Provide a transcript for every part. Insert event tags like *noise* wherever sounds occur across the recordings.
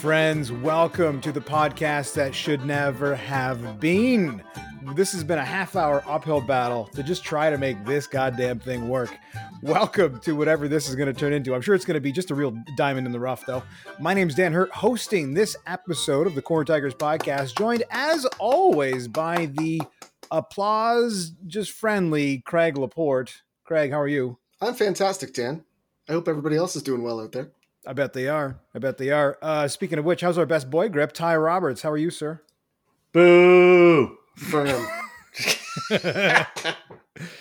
friends. Welcome to the podcast that should never have been. This has been a half hour uphill battle to just try to make this goddamn thing work. Welcome to whatever this is going to turn into. I'm sure it's going to be just a real diamond in the rough, though. My name's Dan Hurt, hosting this episode of the Corn Tigers podcast, joined as always by the applause, just friendly Craig Laporte. Craig, how are you? I'm fantastic, Dan. I hope everybody else is doing well out there. I bet they are. I bet they are. Uh, speaking of which, how's our best boy grip, Ty Roberts? How are you, sir? Boo! Firm. *laughs*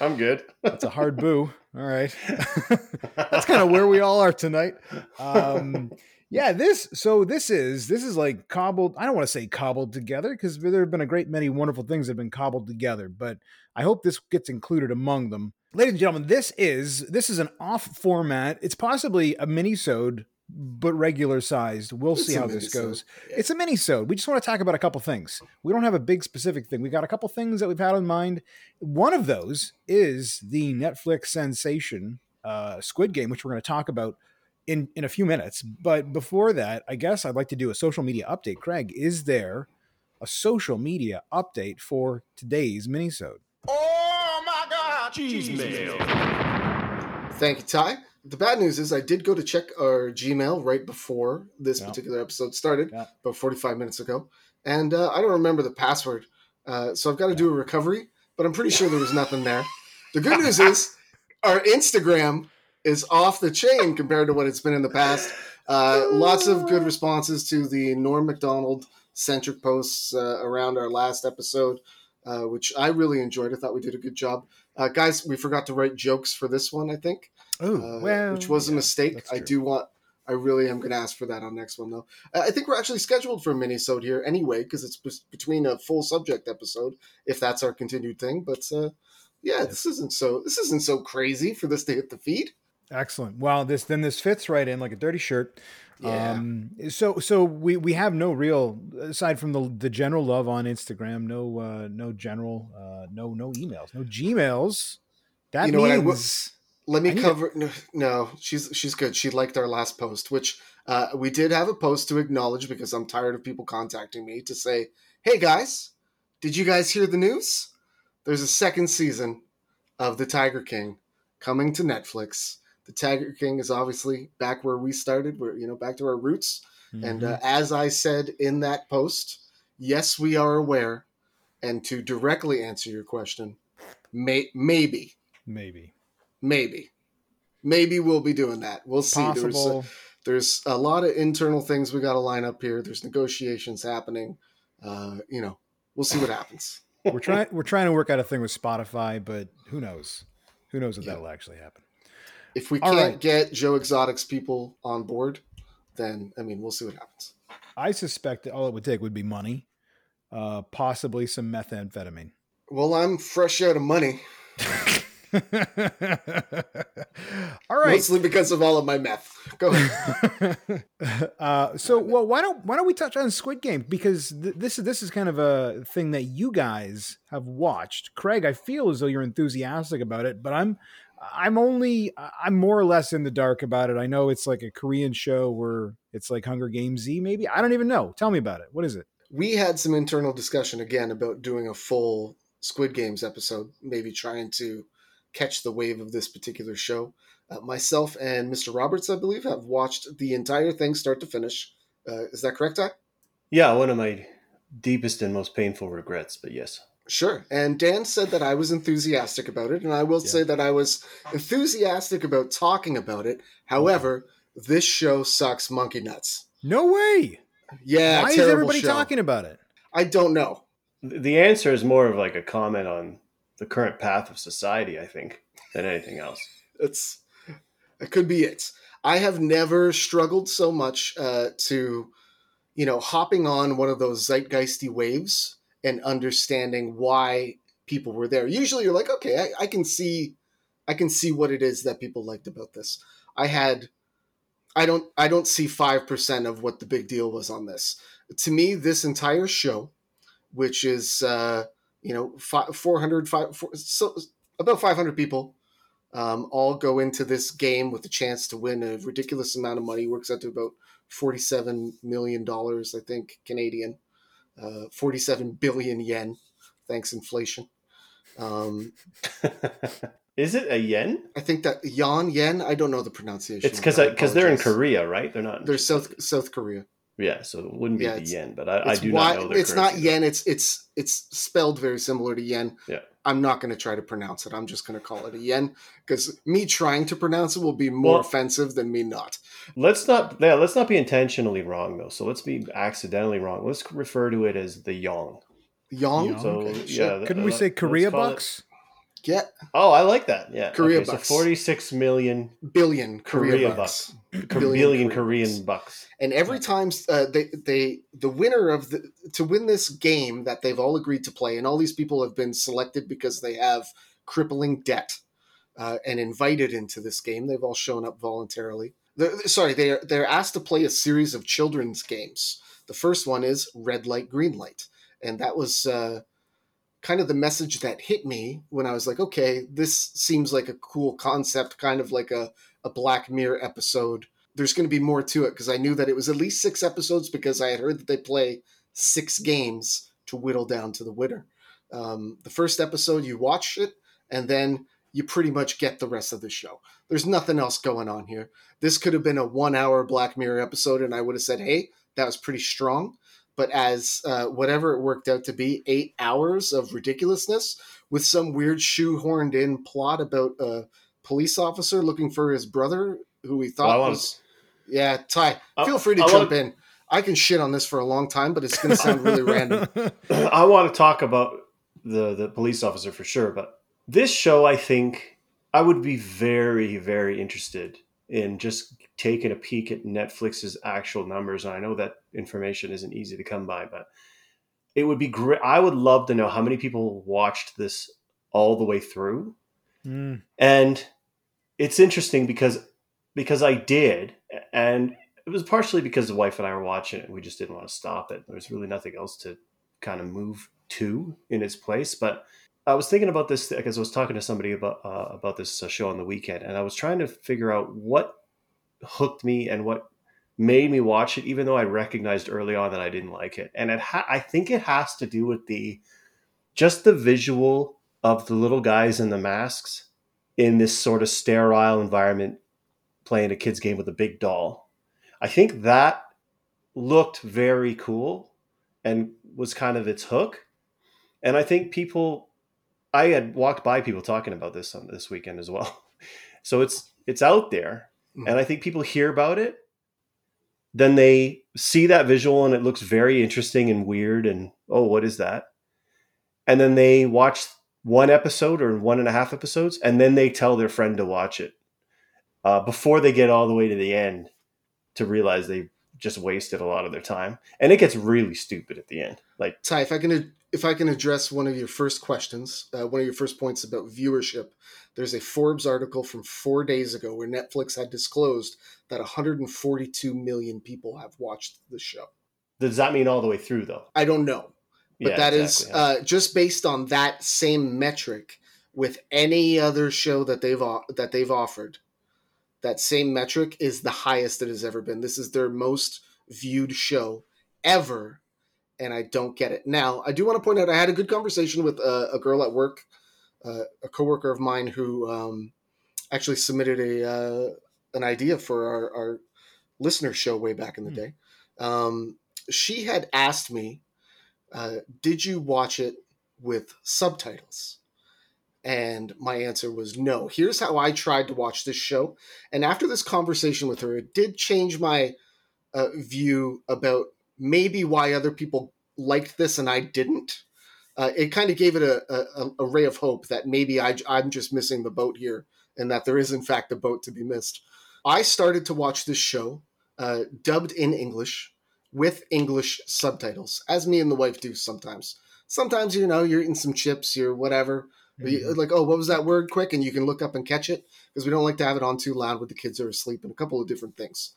I'm good. That's a hard boo. All right. *laughs* That's kind of where we all are tonight. Um, yeah, this so this is this is like cobbled. I don't want to say cobbled together because there have been a great many wonderful things that have been cobbled together, but I hope this gets included among them. Ladies and gentlemen, this is this is an off format. It's possibly a mini-sode, but regular sized. We'll It's see how this goes. yeah. It's a mini-sode. We just want to talk about a couple things. We don't have a big specific thing. We got a couple things that we've had in mind. One of those is the Netflix sensation uh, Squid Game, which we're going to talk about in in a few minutes. But before that, I guess I'd like to do a social media update. Craig, is there a social media update for today's minisode? My God! Cheese mail. Thank you, Ty. The bad news is I did go to check our Gmail right before this Yeah. particular episode started, Yeah. about 45 minutes ago, and uh, I don't remember the password. Uh, so I've got to do a recovery, but I'm pretty sure there was nothing there. The good news is our Instagram is off the chain compared to what it's been in the past. Uh, lots of good responses to the Norm MacDonald centric posts uh, around our last episode, uh, which I really enjoyed. I thought we did a good job. Uh, guys, we forgot to write jokes for this one, I think, Oh, well, which was a mistake. I do want. I really am going to ask for that on next one, though. Uh, I think we're actually scheduled for a mini-sode here anyway, because it's bes- between a full subject episode, if that's our continued thing. But uh, yeah, this isn't so. This isn't so crazy for this to hit the feed. Excellent. Well, this then this fits right in like a dirty shirt. Yeah. Um, so so we we have no real aside from the the general love on Instagram. No uh, no general uh, no no emails. No Gmails. That You know what I means Let me cover. No, no, she's she's good. She liked our last post, which uh, we did have a post to acknowledge because I'm tired of people contacting me to say, "Hey guys, did you guys hear the news? There's a second season of The Tiger King coming to Netflix. The Tiger King is obviously back where we started. We're you know back to our roots. And Mhm. uh, as I said in that post, yes, we are aware. And to directly answer your question, may- maybe, maybe maybe, maybe we'll be doing that. We'll see. There's a, there's a lot of internal things we got to line up here. There's negotiations happening. Uh, you know, we'll see what happens. we're trying we're trying to work out a thing with Spotify, but who knows? Who knows if Yeah. that'll actually happen? If we All can't right. get Joe Exotic's people on board, then I mean, we'll see what happens. I suspect that all it would take would be money, uh, possibly some methamphetamine. Well, I'm fresh out of money, *laughs* all right. mostly because of all of my meth. Go ahead. *laughs* uh, so well, why don't why don't we touch on Squid Game because th- this is this is kind of a thing that you guys have watched. Craig, I feel as though you're enthusiastic about it, but I'm I'm only I'm more or less in the dark about it. I know it's like a Korean show where it's like Hunger Games Z, maybe. I don't even know. Tell me about it. What is it? we had some internal discussion again about doing a full Squid Games episode, maybe trying to catch the wave of this particular show. Uh, myself and Mr. Roberts, I believe, have watched the entire thing start to finish. Uh, is that correct, Ty? Yeah, one of my deepest and most painful regrets, but yes. Sure. And Dan said that I was enthusiastic about it, and I will Yeah. say that I was enthusiastic about talking about it. However, this show sucks monkey nuts. No way. Yeah, Why is everybody show. talking about it? I don't know. The answer is more of like a comment on the current path of society, I think, than anything else. It's it could be it. I have never struggled so much uh, to, you know, hopping on one of those zeitgeisty waves and understanding why people were there. Usually, you're like, okay, I, I can see, I can see what it is that people liked about this. I had, I don't, I don't see five percent of what the big deal was on this. To me, this entire show, which is, uh, you know, fi- 400, five, four, so about 500 people um, all go into this game with the chance to win a ridiculous amount of money. Works out to about forty-seven million dollars, I think Canadian, uh, forty-seven billion yen, thanks inflation. Um, *laughs* Is it a yen? I think that yon yen. I don't know the pronunciation. It's because because they're in. Korea, right? They're not. They're South South Korea. Yeah, so it wouldn't be Yeah, the yen, but I, I do why- not know their It's not currency. yen. It's it's it's spelled very similar to yen. Yeah. I'm not going to try to pronounce it. I'm just going to call it a yen because me trying to pronounce it will be more Well- offensive than me not. Let's not yeah, let's not be intentionally wrong though. So let's be accidentally wrong. Let's refer to it as the yong. Yong. Yong. So Okay, yeah, sure. th- Couldn't we uh, say Korea call it- bucks? Yeah, Oh, I like that. Yeah, Korea okay, bucks. So forty-six million billion Korea, Korea bucks. Korean, Billion Korean, Korean bucks. And every time uh, they they the winner of the to win this game that they've all agreed to play, and all these people have been selected because they have crippling debt uh, and invited into this game. They've all shown up voluntarily. They're, sorry, they are they're asked to play a series of children's games. The first one is red light, green light, and that was. Uh, kind of the message that hit me when I was like, okay, this seems like a cool concept, kind of like a, a Black Mirror episode. There's going to be more to it because I knew that it was at least six episodes because I had heard that they play six games to whittle down to the winner. Um, the first episode, you watch it, and then you pretty much get the rest of the show. There's nothing else going on here. This could have been a one hour Black Mirror episode, and I would have said, hey, that was pretty strong but as uh, whatever it worked out to be, eight hours of ridiculousness with some weird shoehorned in plot about a police officer looking for his brother who he thought Well, I wanna- was. Yeah, Ty, I- feel free to I jump wanna- in. I can shit on this for a long time, but it's going to sound really random. *laughs* *laughs* I want to talk about the the police officer for sure, but this show, I think, I would be very very interested in just taking a peek at Netflix's actual numbers. And I know that information isn't easy to come by, but it would be great. I would love to know how many people watched this all the way through. Mm. and it's interesting because because I did, and it was partially because the wife and I were watching it. We just didn't want to stop it. There was really nothing else to kind of move to in its place. But I was thinking about this because I was talking to somebody about uh, about this uh, show on the weekend, and I was trying to figure out what hooked me and what made me watch it, even though I recognized early on that I didn't like it. And it ha- I think it has to do with the just the visual of the little guys in the masks in this sort of sterile environment playing a kid's game with a big doll. I think that looked very cool and was kind of its hook. And I think people I had walked by people talking about this on this weekend as well. *laughs* So it's it's out there and I think people hear about it then they see that visual and it looks very interesting and weird and oh what is that? And then they watch one episode or one and a half episodes and then they tell their friend to watch it uh, before they get all the way to the end to realize they just wasted a lot of their time. And it gets really stupid at the end like Ty, if I can if I can address one of your first questions, uh, one of your first points about viewership, there's a Forbes article from four days ago where Netflix had disclosed that 142 million people have watched the show. does that mean all the way through though I don't know, but Yeah, that is exactly. uh, just based on that same metric with any other show that they've that they've offered. That same metric is the highest it has ever been. This is their most viewed show ever, and I don't get it. Now, I do want to point out I had a good conversation with a, a girl at work, uh, a coworker of mine who um, actually submitted a uh, an idea for our, our listener show way back in the Hmm. day. Um, she had asked me, uh, "Did you watch it with subtitles?" And my answer was no. Here's how I tried to watch this show. And after this conversation with her, it did change my uh, view about maybe why other people liked this and I didn't. Uh, it kind of gave it a, a, a ray of hope that maybe I, I'm just missing the boat here and that there is, in fact, a boat to be missed. I started to watch this show uh, dubbed in English with English subtitles, as me and the wife do sometimes. Sometimes, you know, you're eating some chips, you're whatever. You- like, oh, what was that word quick? And you can look up and catch it because we don't like to have it on too loud when the kids are asleep and a couple of different things.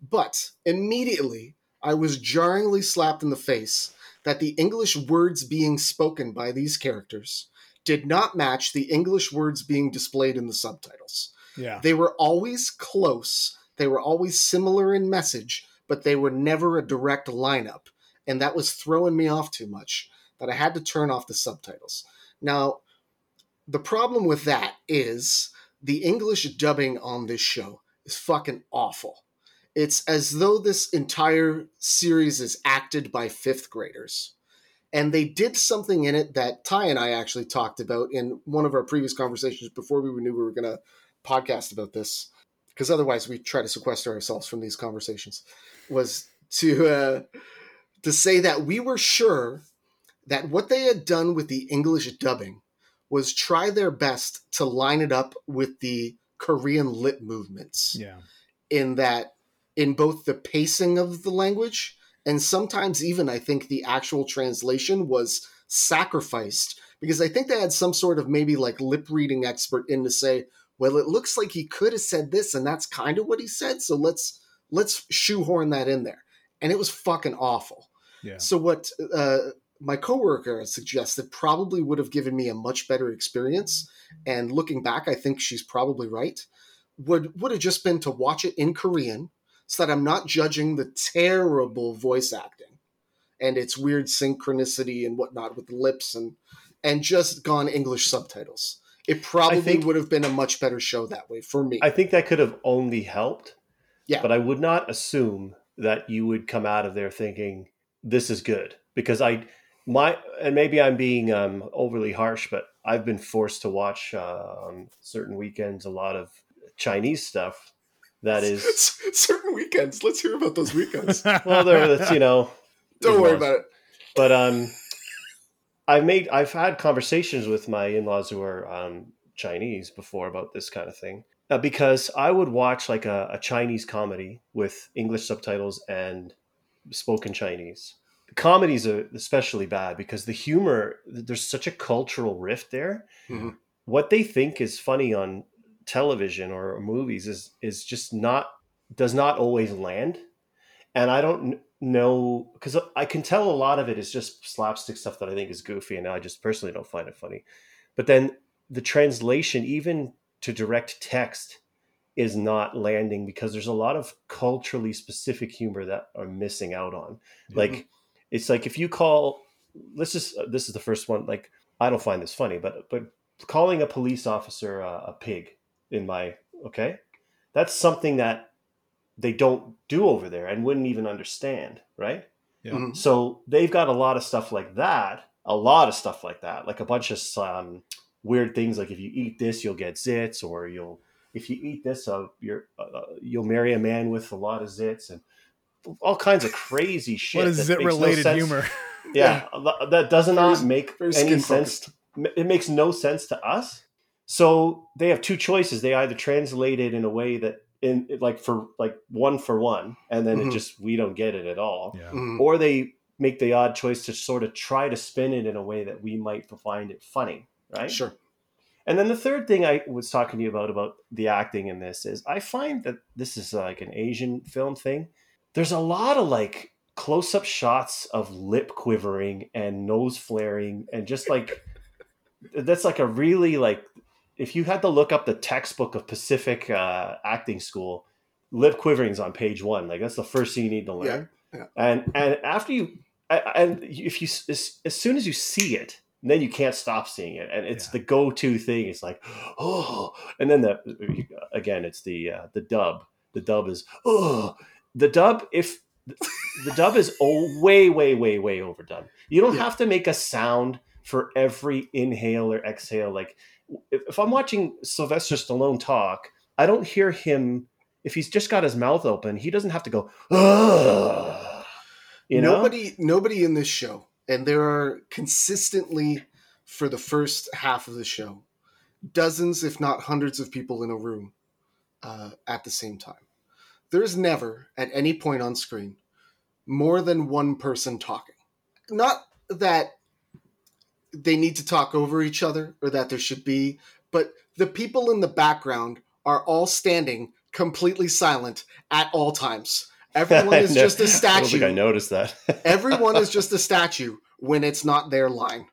But immediately, I was jarringly slapped in the face that the English words being spoken by these characters did not match the English words being displayed in the subtitles. Yeah. They were always close, they were always similar in message, but they were never a direct lineup. And that was throwing me off too much that I had to turn off the subtitles. Now, the problem with that is the English dubbing on this show is fucking awful. It's as though this entire series is acted by fifth graders. And they did something in it that Ty and I actually talked about in one of our previous conversations before we knew we were going to podcast about this, because otherwise we try to sequester ourselves from these conversations. Was to uh, to say that we were sure that what they had done with the English dubbing was try their best to line it up with the Korean lip movements. Yeah. In that, in both the pacing of the language and sometimes even I think the actual translation was sacrificed because I think they had some sort of maybe like lip reading expert in to say, well, it looks like he could have said this and that's kind of what he said, so let's let's shoehorn that in there. And it was fucking awful. Yeah. So what uh, my coworker suggested probably would have given me a much better experience. And looking back, I think she's probably right. Would would have just been to watch it in Korean, so that I'm not judging the terrible voice acting and its weird synchronicity and whatnot with the lips and and just gone English subtitles. It probably think- would have been a much better show that way for me. I think that could have only helped. Yeah. But I would not assume that you would come out of there thinking this is good because I my and maybe I'm being um, overly harsh, but I've been forced to watch uh, on certain weekends a lot of Chinese stuff that *laughs* is certain weekends. Let's hear about those weekends. *laughs* well, there that's you know *laughs* Don't worry about it. but um i've made i've had conversations with my in-laws who are um chinese before about this kind of thing uh, because i would watch like a, a chinese comedy with english subtitles and spoken chinese comedies are especially bad because the humor there's such a cultural rift there Mhm. what they think is funny on television or movies is is just not does not always land. And i don't know because i can tell a lot of it is just slapstick stuff that i think is goofy and i just personally don't find it funny. But then the translation even to direct text is not landing because there's a lot of culturally specific humor that are missing out on. Mm-hmm. Like it's like if you call let's just this is the first one like i don't find this funny but but calling a police officer a, a pig in my okay that's something that they don't do over there and wouldn't even understand right Yeah. Mhm. so they've got a lot of stuff like that a lot of stuff like that like a bunch of um, weird things like if you eat this you'll get zits or you'll if you eat this uh, you're uh, you'll marry a man with a lot of zits and all kinds of crazy shit what is zit makes no related humor? Yeah, a lo- that does not make any skin sense. It makes no sense to us. So they have two choices. They either translate it in a way that in like for like one for one, and then Mhm. it just we don't get it at all, Yeah. Mhm. or they make the odd choice to sort of try to spin it in a way that we might find it funny, right? Sure. And then the third thing I was talking to you about about the acting in this is I find that this is like an Asian film thing. There's a lot of like close-up shots of lip quivering and nose flaring and just like *laughs* that's like a really like if you had to look up the textbook of Pacific uh, acting school, lip quivering's on page one. Like that's the first thing you need to learn. yeah. And and after you and if you as, as soon as you see it, then you can't stop seeing it, and it's Yeah. the go-to thing. It's like oh, and then the again, it's the uh, the dub. The dub is oh, the dub. If the dub is oh, way, way, way, way overdone. You don't Yeah. have to make a sound for every inhale or exhale. Like if, if I'm watching Sylvester Stallone talk, I don't hear him. If he's just got his mouth open, he doesn't have to go. You know, nobody nobody in this show and there are consistently for the first half of the show dozens if not hundreds of people in a room uh, at the same time there's never at any point on screen more than one person talking not that they need to talk over each other or that there should be but the people in the background are all standing completely silent at all times *laughs* everyone is No, just a I don't statue think I noticed that. *laughs* Everyone is just a statue when it's not their line.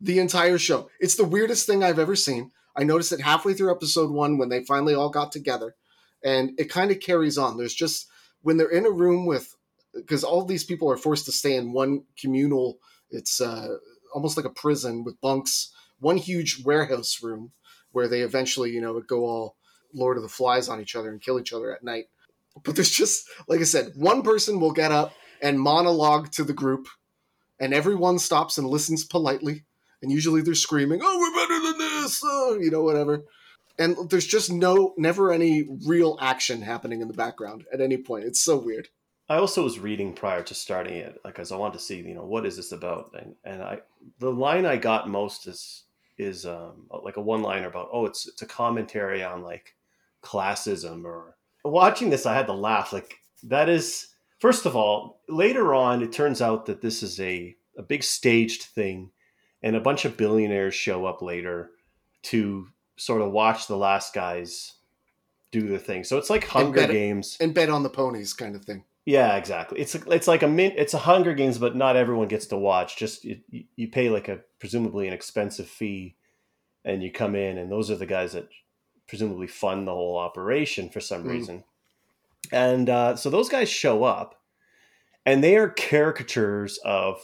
The entire show. It's the weirdest thing I've ever seen. I noticed it halfway through episode one when they finally all got together, and it kind of carries on. There's just when they're in a room with because all these people are forced to stay in one communal it's uh, almost like a prison with bunks one huge warehouse room where they eventually you know would go all lord of the flies on each other and kill each other at night. But there's just like i said one person will get up and monologue to the group and everyone stops and listens politely and usually they're screaming oh we're better than this! Oh, you know whatever. And there's just no never any real action happening in the background at any point. It's so weird I also was reading prior to starting it, like, because I wanted to see, you know, what is this about? And and I, the line I got most is is um, like a one liner about, oh, it's it's a commentary on like classism or watching this. I had to laugh. Like that is first of all, later on, it turns out that this is a a big staged thing, and a bunch of billionaires show up later to sort of watch the last guys do the thing. So it's like Hunger bet- Games. and bet on the ponies kind of thing Yeah, exactly. It's it's like a min, it's a Hunger Games, but not everyone gets to watch. Just you, you pay like a presumably an expensive fee, and you come in, and those are the guys that presumably fund the whole operation for some Mm. reason. And uh, so those guys show up, and they are caricatures of,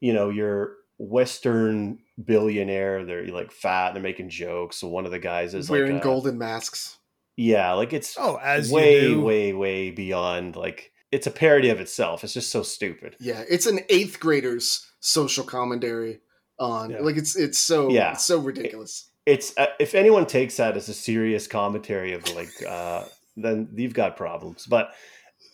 you know, your Western billionaire. They're like fat. They're making jokes. So one of the guys is wearing like a- golden masks Yeah, like it's Oh, as way, way, way beyond. Like it's a parody of itself. It's just so stupid. yeah it's an eighth grader's social commentary on Yeah. like it's it's so Yeah. it's so ridiculous It's uh, if anyone takes that as a serious commentary of like, uh, then you've got problems. But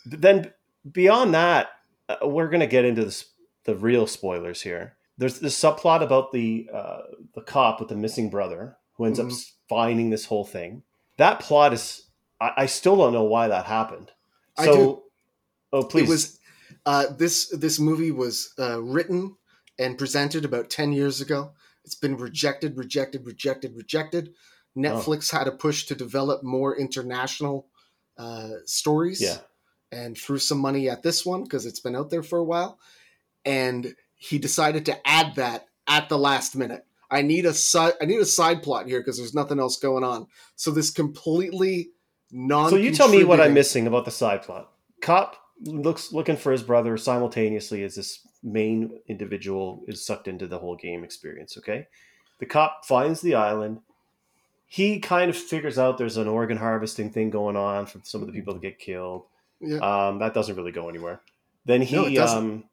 then beyond that, uh, we're gonna get into this, the real spoilers here. There's this subplot about the uh, the cop with the missing brother who ends up Mhm. finding this whole thing. That plot is, I, I still don't know why that happened. I So. Oh please, It was uh, this this movie was uh, written and presented about ten years ago. It's been rejected, rejected, rejected, rejected. Oh. Netflix had a push to develop more international uh, stories, yeah. and threw some money at this one because it's been out there for a while. And he decided to add that at the last minute. I need a side. I need a side plot here because there's nothing else going on. So this completely non. So you tell me what I'm missing about the side plot. Cop looks looking for his brother simultaneously as this main individual is sucked into the whole game experience. Okay, the cop finds the island. He kind of figures out there's an organ harvesting thing going on for some of the people that get killed. Yeah. Um, that doesn't really go anywhere. Then he No, um,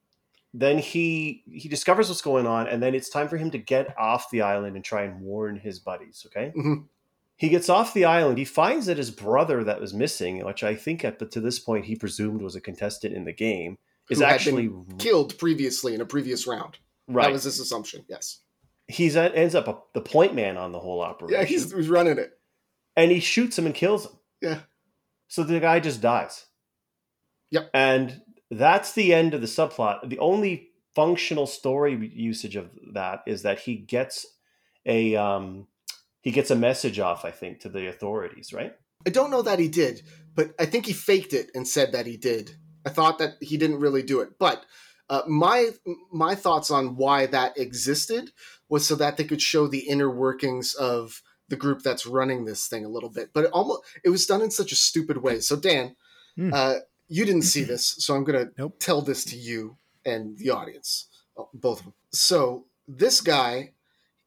then he he discovers what's going on, and then it's time for him to get off the island and try and warn his buddies. Okay, Mhm. He gets off the island. He finds that his brother that was missing, which I think at but to this point he presumed was a contestant in the game, is Who actually killed previously in a previous round. right. That was his assumption. Yes. He's ends up a, the point man on the whole operation. Yeah, he's, he's running it. and he shoots him and kills him. Yeah. So the guy just dies. Yep. And that's the end of the subplot. The only functional story usage of that is that he gets a um he gets a message off, I think, to the authorities, right? I don't know that he did, but I think he faked it and said that he did. I thought that he didn't really do it, but uh, my my thoughts on why that existed was so that they could show the inner workings of the group that's running this thing a little bit. But it almost it was done in such a stupid way. So Dan, Hmm. uh, you didn't see this, so I'm gonna Nope. tell this to you and the audience, oh, both of them. So this guy,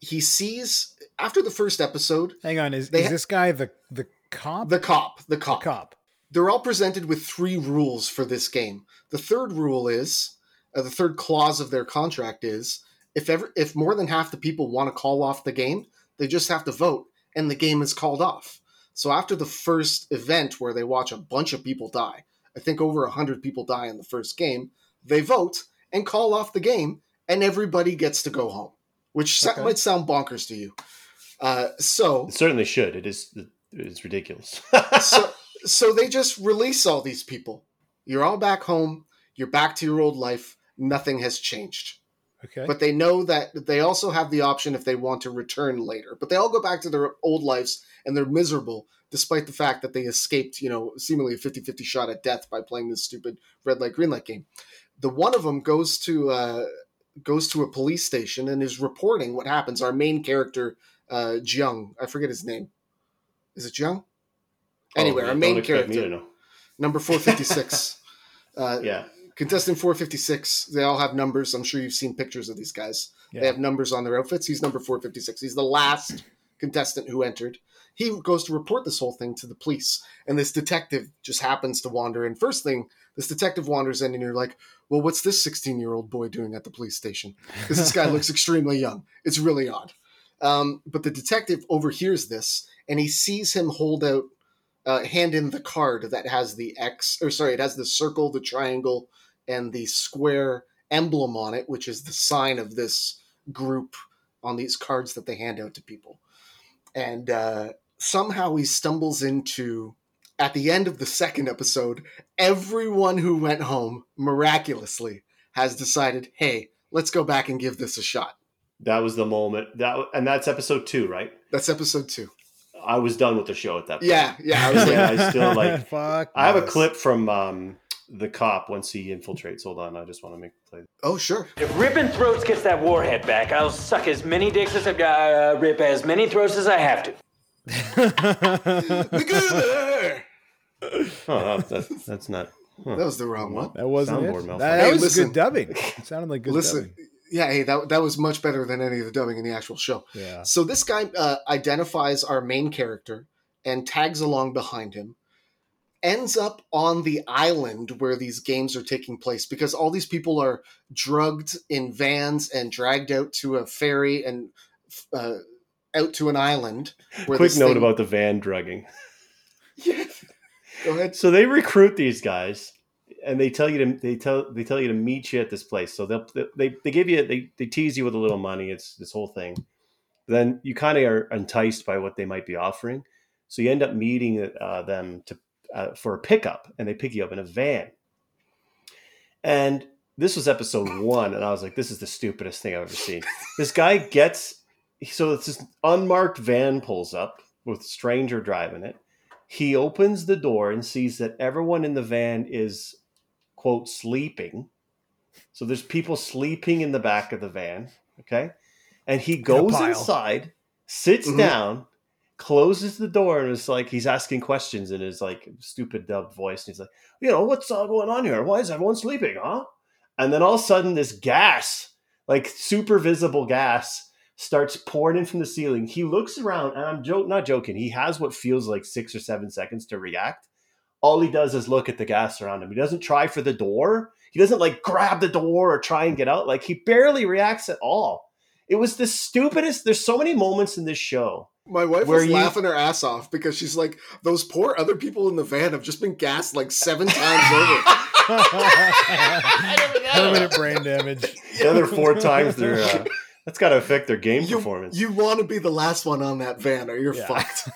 he sees after the first episode, Hang on, is, is ha- this guy the the cop? the cop, the The cop, cop. they're all presented with three rules for this game. The third rule is, uh, the third clause of their contract is, if ever if more than half the people want to call off the game, they just have to vote, and the game is called off. So after the first event where they watch a bunch of people die, I think over hundred people die in the first game, they vote and call off the game, and everybody gets to go home. Which Okay. might sound bonkers to you. Uh, so It certainly should. It is it's ridiculous. *laughs* so so they just release all these people. You're all back home. You're back to your old life. Nothing has changed. Okay. But they know that they also have the option if they want to return later. But they all go back to their old lives and they're miserable despite the fact that they escaped, you know, seemingly a 50-50 shot at death by playing this stupid red light green light game. The one of them goes to uh, goes to a police station and is reporting what happens. Our main character, uh, Jiang, I forget his name. Is it Jiang? Anyway, Oh, our main expect me character to know. number 456. *laughs* uh, Yeah. Contestant 456. They all have numbers. I'm sure you've seen pictures of these guys. They have numbers on their outfits. He's number 456. He's the last contestant who entered. He goes to report this whole thing to the police, and this detective just happens to wander in. First thing, this detective wanders in, and you're like, well, what's this 16 year old boy doing at the police station? Because this guy looks *laughs* extremely young. It's really odd. Um, but the detective overhears this, and he sees him hold out, uh, hand in the card that has the X, or sorry, it has the circle, the triangle, and the square emblem on it, which is the sign of this group on these cards that they hand out to people. And uh, somehow he stumbles into, at the end of the second episode, everyone who went home miraculously has decided, hey, let's go back and give this a shot. That was the moment. That and that's episode two, right? That's episode two. I was done with the show at that point. Yeah, yeah. I was like, Yeah, I still, like- *laughs* Fuck. I have a clip from um, the cop once he infiltrates. Hold on, I just want to make play. oh, sure. If Rippin' Throats gets that warhead back, I'll suck as many dicks as I uh, rip as many throats as I have to. that Oh, that, that's not. huh. was the wrong one. That wasn't Soundboard it. That, that Hey, was listen. good dubbing. It sounded like good Listen, dubbing. Yeah, hey, that, that was much better than any of the dubbing in the actual show. Yeah. So this guy uh, identifies our main character and tags along behind him. Ends up on the island where these games are taking place because all these people are drugged in vans and dragged out to a ferry and uh, out to an island. Where Quick note thing- about the van drugging. *laughs* Yeah. Go ahead. So they recruit these guys, and they tell you to they tell they tell you to meet you at this place. So they'll they they give you they they tease you with a little money. It's this whole thing. Then you kind of are enticed by what they might be offering. So you end up meeting uh, them to uh, for a pickup, and they pick you up in a van. And this was episode one, and I was like, "This is the stupidest thing I've ever seen." this guy gets so it's this unmarked van pulls up with stranger driving it. He opens the door and sees that everyone in the van is quote sleeping. So there's people sleeping in the back of the van, okay? And he goes pile. inside, sits Mhm. down, closes the door, and it's like he's asking questions in his like stupid dubbed voice. And he's like, you know, what's all going on here? Why is everyone sleeping, huh? And then all of a sudden, this gas, like super visible gas, starts pouring in from the ceiling. He looks around, and I'm joke not joking. He has what feels like six or seven seconds to react. All he does is look at the gas around him. He doesn't try for the door. He doesn't like grab the door or try and get out. Like he barely reacts at all. It was the stupidest. There's so many moments in this show. My wife Where was you- laughing her ass off because she's like, those poor other people in the van have just been gassed like seven times over. *laughs* *laughs* Permanent brain damage. *laughs* The other four times they're uh, that's got to affect their game You, performance. you want to be the last one on that van or you're Yeah. fucked.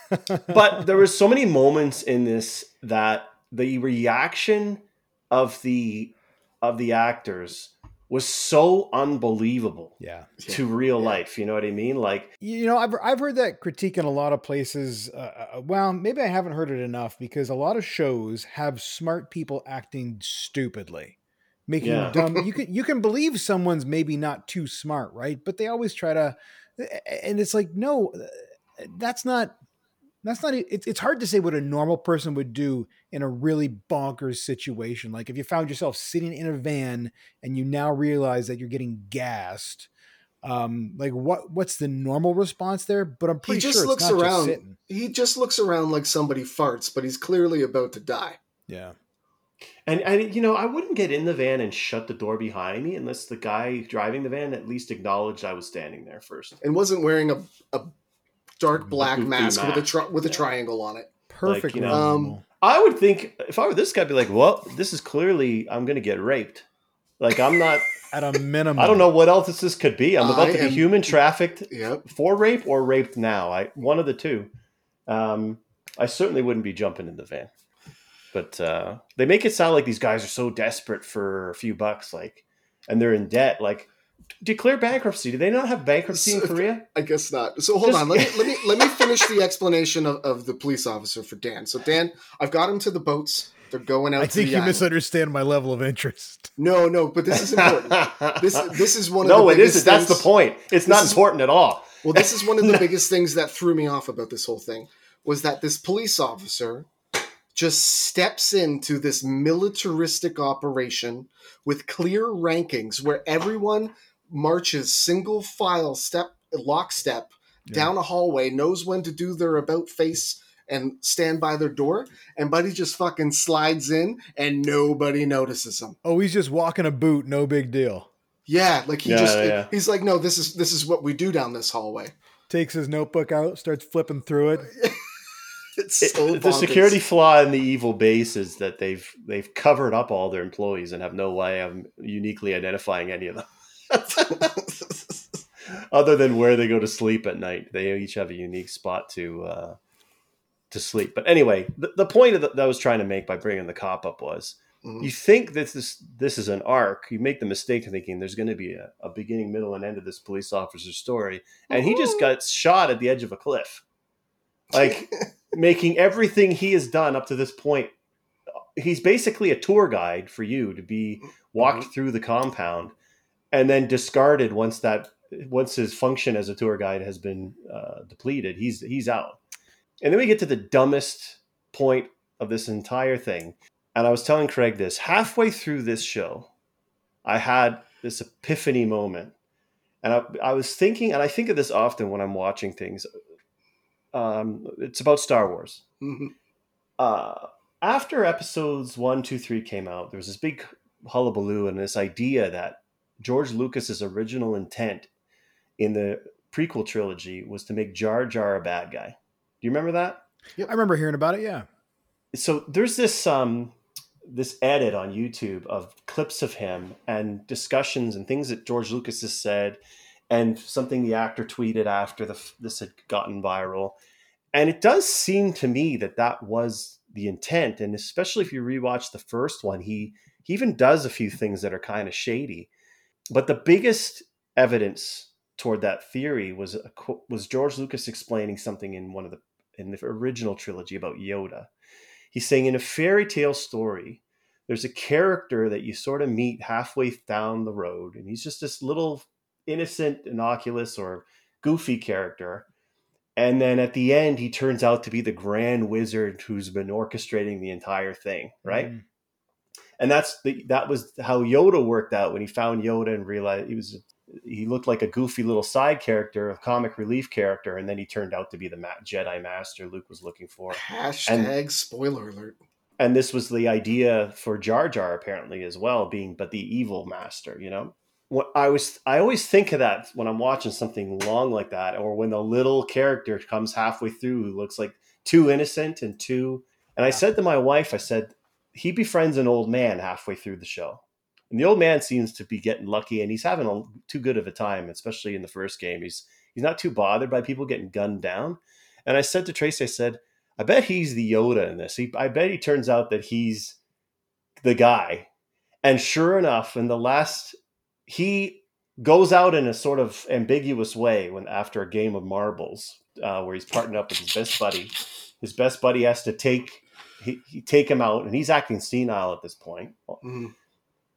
but there was so many moments in this that the reaction of the of the actors was so unbelievable Yeah. to real Yeah. life. You know what I mean? Like You know, I've I've heard that critique in a lot of places. Uh, uh, well, maybe I haven't heard it enough because a lot of shows have smart people acting stupidly, making Yeah. dumb. *laughs* You can you can believe someone's maybe not too smart, right? But they always try to, and it's like no, uh, that's not. That's not. It's it's hard to say what a normal person would do in a really bonkers situation. Like if you found yourself sitting in a van and you now realize that you're getting gassed um like what what's the normal response there but i'm pretty he just sure looks it's not just around. sitting He just looks around like somebody farts, but he's clearly about to die. yeah and and you know, I wouldn't get in the van and shut the door behind me unless the guy driving the van at least acknowledged I was standing there first. And wasn't wearing a, a dark black Goofy *laughs* mask with a tri- with a Yeah. triangle on it. perfectly know, normal. I would think if I were this guy, I'd be like, well, this is clearly I'm going to get raped. Like I'm not. *laughs* at a minimum I don't know what else this could be. I'm about I to be am- human trafficked Yep. for rape or raped now. I one of the two. Um, I certainly wouldn't be jumping in the van. But uh, they make it sound like these guys are so desperate for a few bucks, like, and they're in debt. Like, declare bankruptcy. Do they not have bankruptcy in Korea? I guess not. So hold Just- on. Let me let me let me finish the explanation of, of the police officer for Dan. So Dan, I've got him to the boats. They're going out i to think the you island. misunderstand my level of interest No, no, but this is important. this *laughs* this is one of no, the it biggest isn't. That's the point. It's not is- important at all. Well, this is one of the *laughs* biggest things that threw me off about this whole thing was that this police officer just steps into this militaristic operation with clear rankings where everyone marches single file step lockstep Yeah. down a hallway, knows when to do their about face and stand by their door, and Buddy just fucking slides in and nobody notices him. Oh, he's just walking a boot, no big deal. Yeah, like he Yeah, just yeah. he's like, no, this is this is what we do down this hallway. Takes his notebook out, starts flipping through it. *laughs* It's It- the security flaw in the evil base is that they've they've covered up all their employees and have no way of uniquely identifying any of them. *laughs* Other than where they go to sleep at night, they each have a unique spot to uh, to sleep. But anyway, the, the point of the, that I was trying to make by bringing the cop up was Mhm. you think that this this is an arc. You make the mistake of thinking there's going to be a, a beginning, middle, and end of this police officer's story, and he just got shot at the edge of a cliff, like *laughs* making everything he has done up to this point. He's basically a tour guide for you to be walked through the compound, and then discarded once that once his function as a tour guide has been uh, depleted. He's he's out, and then we get to the dumbest point of this entire thing. And I was telling Craig this halfway through this show, I had this epiphany moment. And I, I was thinking, and I think of this often when I'm watching things. Um, it's about Star Wars. Mhm. Uh, after episodes one, two, three came out, there was this big hullabaloo and this idea that George Lucas's original intent in the prequel trilogy was to make Jar Jar a bad guy. Do you remember that? I remember hearing about it. Yeah. so there's this um this edit on YouTube of clips of him and discussions and things that George Lucas has said and something the actor tweeted after the, this had gotten viral and it does seem to me that that was the intent and especially if you rewatch the first one he he even does a few things that are kind of shady but the biggest evidence toward that theory was a, was George Lucas explaining something in one of the in the original trilogy about Yoda. He's saying in a fairy tale story there's a character that you sort of meet halfway down the road and he's just this little innocent innocuous or goofy character. And then at the end he turns out to be the grand wizard who's been orchestrating the entire thing right? Mm. And that's the that was how Yoda worked out when he found Yoda and realized he was he looked like a goofy little side character, a comic relief character, and then he turned out to be the Jedi Master Luke was looking for Hashtag spoiler alert. and this was the idea for Jar Jar apparently as well, being but the evil master, you know. What I was, I always think of that when I'm watching something long like that, or when the little character comes halfway through who looks like too innocent and too. And I said to my wife, I said he befriends an old man halfway through the show, and the old man seems to be getting lucky, and he's having a, too good of a time, especially in the first game. He's he's not too bothered by people getting gunned down. And I said to Tracy, I said, I bet he's the Yoda in this. He, I bet he turns out that he's the guy. And sure enough, in the last, he goes out in a sort of ambiguous way when after a game of marbles, uh, where he's partnered up with his best buddy. His best buddy has to take he, he take him out, and he's acting senile at this point. Mhm.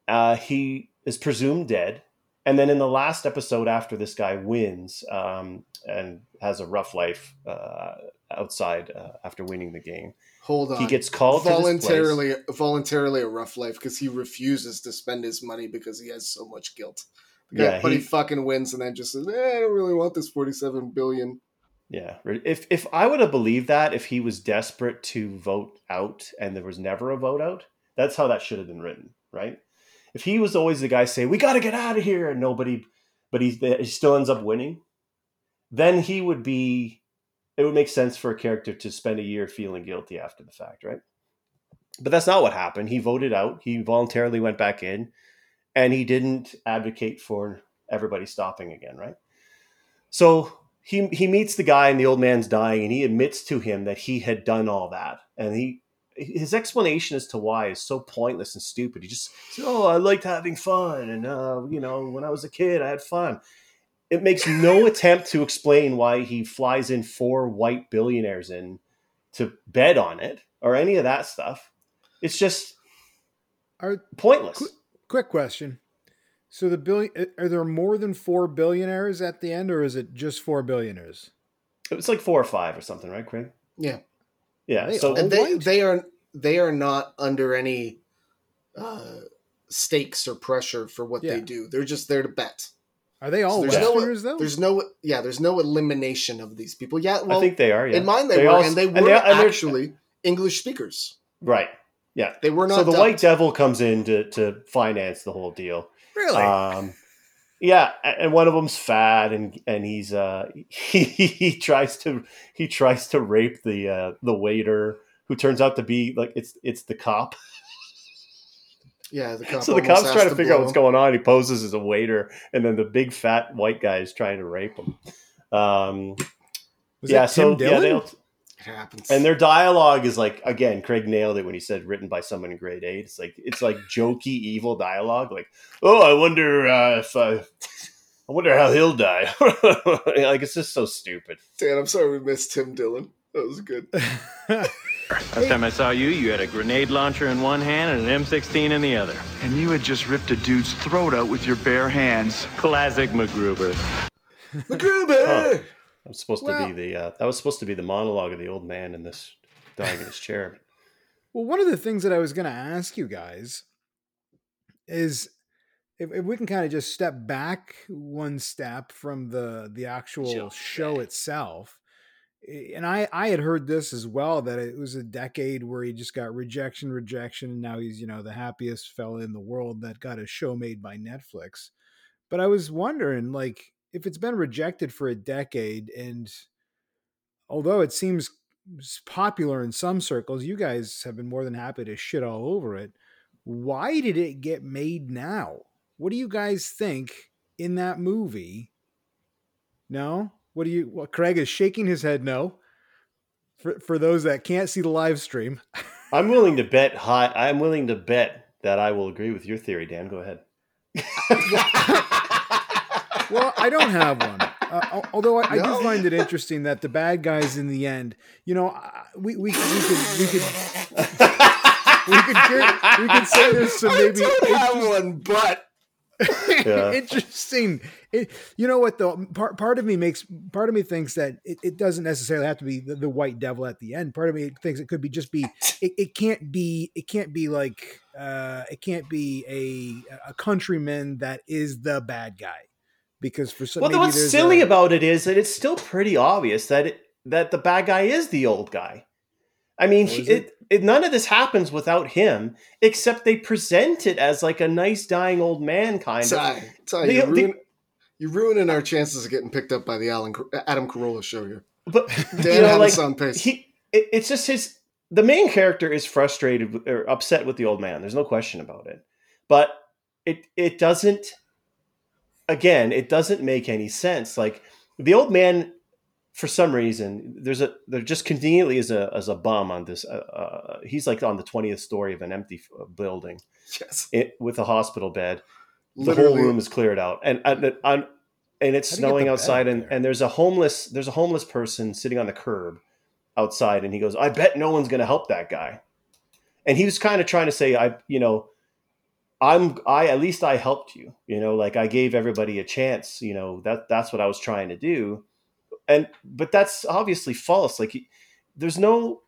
Uh, he is presumed dead. And then in the last episode, after this guy wins um, and has a rough life uh, outside uh, after winning the game, Hold on. he gets called to this place. voluntarily voluntarily a rough life because he refuses to spend his money because he has so much guilt. The Yeah, but he, he- fucking wins and then just says, eh, "I don't really want this forty-seven billion. Yeah, if if I would have believed that if he was desperate to vote out and there was never a vote out, that's how that should have been written, right? If he was always the guy saying we got to get out of here and nobody, but he, he still ends up winning, then he would be. It would make sense for a character to spend a year feeling guilty after the fact, right? But that's not what happened. He voted out. He voluntarily went back in, and he didn't advocate for everybody stopping again, right? So he he meets the guy and the old man's dying and he admits to him that he had done all that. And he his explanation as to why is so pointless and stupid. He just says oh i liked having fun and uh, you know when i was a kid i had fun. It makes no *laughs* attempt to explain why he flies in four white billionaires in to bet on it or any of that stuff. It's just Are pointless. Qu- quick question? So the billion are there more than four billionaires at the end, or is it just four billionaires? it was like four or five or something right craig Yeah, yeah They so and they white? they are they are not under any uh, stakes or pressure for what Yeah. they do. They're just there to bet. Are they all So there's no- though? There's no, yeah, there's no elimination of these people. Yeah, well, I think they are. Yeah. in mine they, were, all- and they were and they- and actually English speakers. right. Yeah. They were not. So the dubbed. White Devil comes in to to finance the whole deal. Really? Um, yeah, and one of them's fat, and and he's uh *laughs* he, he tries to he tries to rape the uh, the waiter, who turns out to be like it's it's the cop. *laughs* Yeah, the cop so the cop's has trying to figure out what's going on. He poses as a waiter, and then the big fat white guy is trying to rape him. Um, Was yeah, that so Tim yeah, Dillon? they It happens. and their dialogue is like again, Craig nailed it when he said written by someone in grade eight. It's like it's like jokey, evil dialogue. Like, oh, I wonder uh, if I, *laughs* I wonder how he'll die. *laughs* like it's just so stupid. Dan, I'm sorry we missed Tim Dillon. That was good. *laughs* Last time I saw you, you had a grenade launcher in one hand and an M16 in the other. And you had just ripped a dude's throat out with your bare hands. Classic MacGruber. MacGruber! That was supposed Well- to be the uh, that was supposed to be the monologue of the old man in this dying in his chair. Well, one of the things that I was going to ask you guys is if, if we can kind of just step back one step from the the actual show itself. And I I had heard this as well that it was a decade where he just got rejection, rejection, and now he's you know the happiest fella in the world that got a show made by Netflix. But I was wondering, like, if it's been rejected for a decade, and although it seems popular in some circles, you guys have been more than happy to shit all over it. Why did it get made now? What do you guys think in that movie? No? What do you well, Craig is shaking his head no. For for those that can't see the live stream. *laughs* I'm willing to bet high. I'm willing to bet that I will agree with your theory, Dan. Go ahead. *laughs* *laughs* Well, I don't have one. *laughs* Uh, although I, I No. do find it interesting that the bad guys in the end, you know, we we, we could we could we could get, we could say there's some maybe I don't have one, but *laughs* Yeah. interesting. It, you know what though? Part part of me makes part of me thinks that it, it doesn't necessarily have to be the, the white devil at the end. Part of me thinks it could be just be it, it can't be it can't be like uh it can't be a a countryman that is the bad guy because for some well, what's silly a- about it is that it's still pretty obvious that it, that the bad guy is the old guy. I mean, Oh, he, it? it? It, none of this happens without him, except they present it as like a nice dying old man kind of. Ty, Ty, The- you're, the- ruin, you're ruining our chances of getting picked up by the Alan, Adam Carolla show here. But *laughs* Dan you know, like on pace. he, it, it's just his. The main character is frustrated or upset with the old man. There's no question about it. But it it doesn't. Again, it doesn't make any sense. Like the old man, for some reason, there's a there just conveniently is a as a bum on this. Uh, uh, he's like on the twentieth story of an empty uh, building yes. it, with a hospital bed the whole room is cleared out and and, and, and it's How do you get snowing outside and, there? and there's a homeless there's a homeless person sitting on the curb outside and he goes i bet no one's going to help that guy and he was kind of trying to say i you know i'm i at least i helped you you know like i gave everybody a chance you know that that's what i was trying to do and but that's obviously false like there's no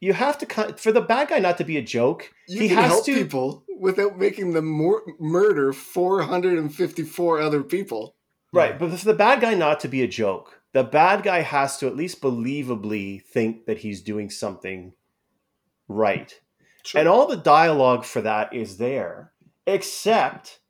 you have to for the bad guy not to be a joke You he has help to people without making them mur- murder 454 other people. Right, but for the bad guy not to be a joke, the bad guy has to at least believably think that he's doing something right. Sure. And all the dialogue for that is there, except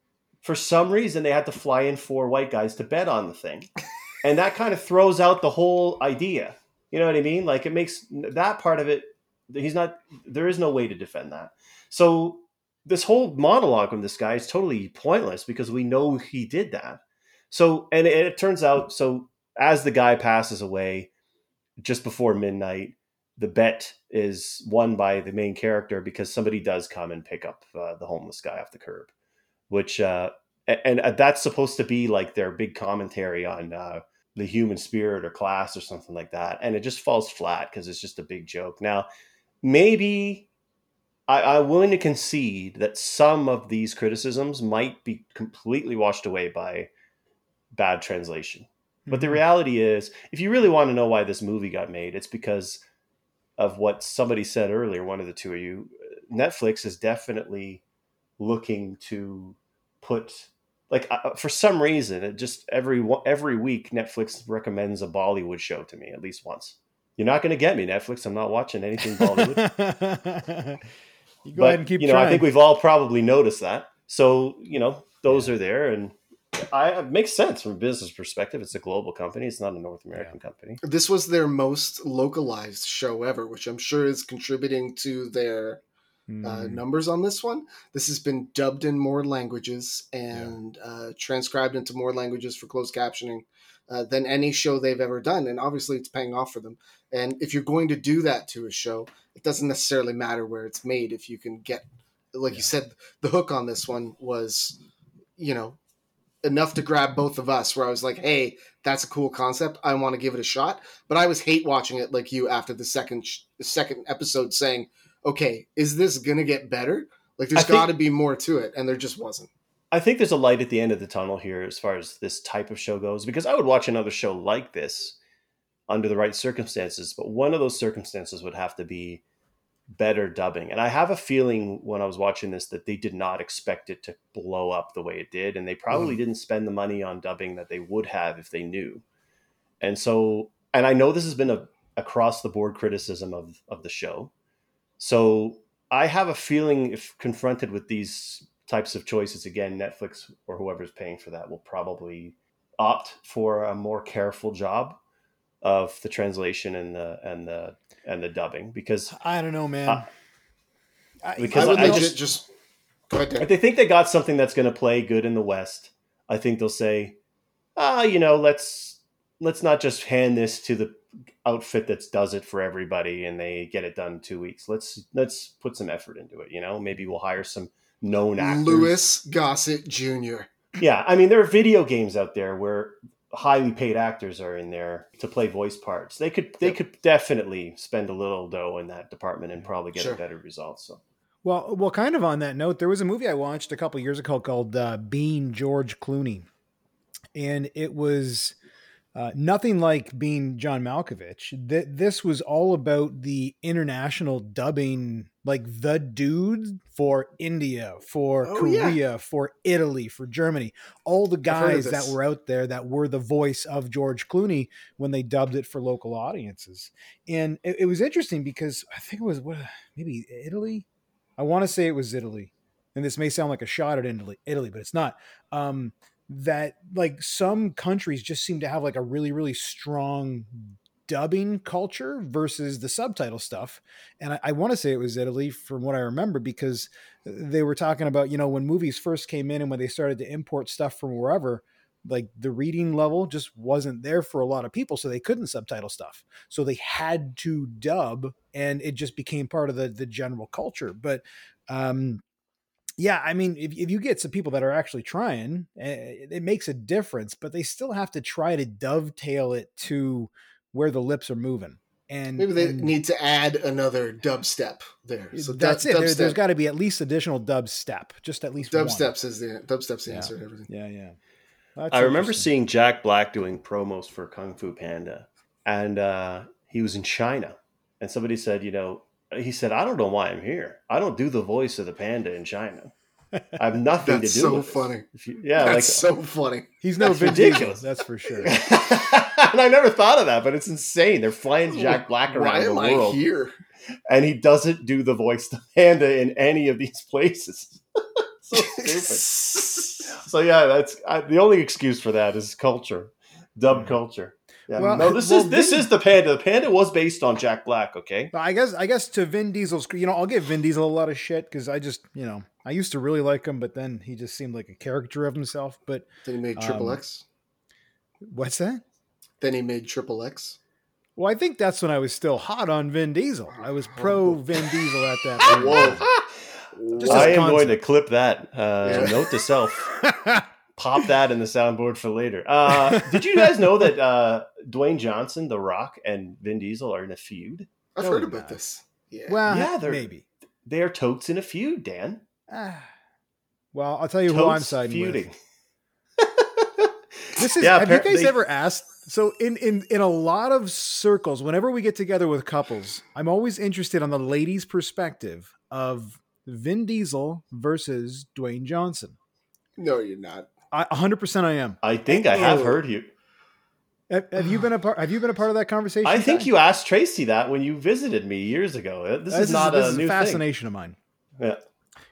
for some reason they had to fly in four white guys to bet on the thing. *laughs* and that kind of throws out the whole idea. You know what I mean? Like it makes that part of it, he's not, there is no way to defend that. So this whole monologue from this guy is totally pointless because we know he did that. So, and it, it turns out, so as the guy passes away just before midnight, the bet is won by the main character because somebody does come and pick up uh, the homeless guy off the curb, which, uh, a- and, uh, that's supposed to be like their big commentary on uh, the human spirit or class or something like that. And it just falls flat because it's just a big joke. Now, maybe I, I'm willing to concede that some of these criticisms might be completely washed away by bad translation. But the Mhm. reality is, if you really want to know why this movie got made, it's because of what somebody said earlier, one of the two of you, Netflix is definitely looking to put like uh, for some reason it just every every week Netflix recommends a Bollywood show to me at least once. You're not going to get me Netflix. I'm not watching anything Bollywood. *laughs* you go but, ahead and keep you know, trying. I think we've all probably noticed that. So you know, those are there, and I it makes sense from a business perspective. It's a global company. It's not a North American company. This was their most localized show ever, which I'm sure is contributing to their uh, Mm. numbers on this one. This has been dubbed in more languages and uh, transcribed into more languages for closed captioning uh, than any show they've ever done. And obviously, it's paying off for them. And if you're going to do that to a show, it doesn't necessarily matter where it's made. If you can get, like you said, the hook on this one was, you know, enough to grab both of us. Where I was like, "Hey, that's a cool concept. I want to give it a shot." But I was hate watching it like you after the second sh- second episode, saying, "Okay, is this gonna get better? Like, there's got to be more to it," and there just wasn't. I think there's a light at the end of the tunnel here as far as this type of show goes, because I would watch another show like this under the right circumstances, but one of those circumstances would have to be better dubbing. And I have a feeling when I was watching this that they did not expect it to blow up the way it did, and they probably mm-hmm. didn't spend the money on dubbing that they would have if they knew. And so, and I know this has been a across the board criticism of of the show. So I have a feeling if confronted with these types of choices again, Netflix or whoever's paying for that will probably opt for a more careful job of the translation and the and the and the dubbing because I don't know, man. Uh, I- because I would I legit just- just, go ahead. If they think they got something that's going to play good in the West, I think they'll say, ah, you know, let's let's not just hand this to the outfit that does it for everybody and they get it done in two weeks. Let's let's put some effort into it. You know, maybe we'll hire some known actors. Louis Gossett Jr. Yeah, I mean, there are video games out there where highly paid actors are in there to play voice parts. They could they Yep. could definitely spend a little dough in that department and probably get Sure. a better result. So Well, well, kind of on that note, there was a movie I watched a couple years ago called uh, Being George Clooney, and it was uh, nothing like Being John Malkovich. Th- this was all about the international dubbing, like the dude for India, for Oh, yeah. Korea, for Italy, for Germany, all the guys that were out there that were the voice of George Clooney when they dubbed it for local audiences. And it, it was interesting because I think it was what maybe Italy. I want to say it was Italy, and this may sound like a shot at Italy, Italy, but it's not. Um, that like some countries just seem to have like a really, really strong dubbing culture versus the subtitle stuff. And I, I want to say it was Italy from what I remember because they were talking about, you know, when movies first came in and when they started to import stuff from wherever, like the reading level just wasn't there for a lot of people. So they couldn't subtitle stuff. So they had to dub and it just became part of the, the general culture. But, um, yeah, I mean, if, if you get some people that are actually trying, eh, it makes a difference, but they still have to try to dovetail it to where the lips are moving. And Maybe they and need to add another dubstep there. So that's dub- it. There, there's Dubstep, got to be at least additional dub step, just at least one. dubsteps is the dubsteps the Yeah. answer to everything. Yeah, yeah. That's I remember seeing Jack Black doing promos for Kung Fu Panda, and uh, he was in China, and somebody said, you know, he said, I don't know why I'm here. I don't do the voice of the panda in China. I have *laughs* nothing to do so with funny. You- yeah, That's like so funny. He's no That's Vin Diesel, ridiculous. that's for sure. *laughs* and I never thought of that, but it's insane. They're flying oh, Jack Black around Why the am I world, here? and he doesn't do the voice of the panda in any of these places. *laughs* so stupid. so yeah, that's I, the only excuse for that is culture, dub culture. Yeah, Well- no, this well, is this Vin- is the panda. The panda was based on Jack Black. Okay, I guess I guess to Vin Diesel's, you know, I'll give Vin Diesel a lot of shit because I just, you know, I used to really like him, but then he just seemed like a character of himself. But Then he made Triple Um, X. what's that? Then he made Triple X. Well, I think that's when I was still hot on Vin Diesel. I was pro Vin Diesel at that *laughs* point. Whoa. Just I as am going to clip that. Uh, Yeah. Note to self: *laughs* pop that in the soundboard for later. Uh, did you guys know that uh, Dwayne Johnson, The Rock, and Vin Diesel are in a feud? I've No, heard about not. this. Yeah. well, Yeah, they're- maybe. They are totes in a feud, Dan. Ah. well, I'll tell you who I'm siding feuding. with. This *laughs* is. Yeah, have you guys they- ever asked So in in in a lot of circles, whenever we get together with couples, I'm always interested on the ladies' perspective of Vin Diesel versus Dwayne Johnson. No, you're not. I 100% I am. I think I have Oh. heard you. Have, have you been a part? Have you been a part of that conversation? I think Ty? you asked Tracy that when you visited me years ago. This, is not this a is new fascination of mine. Yeah.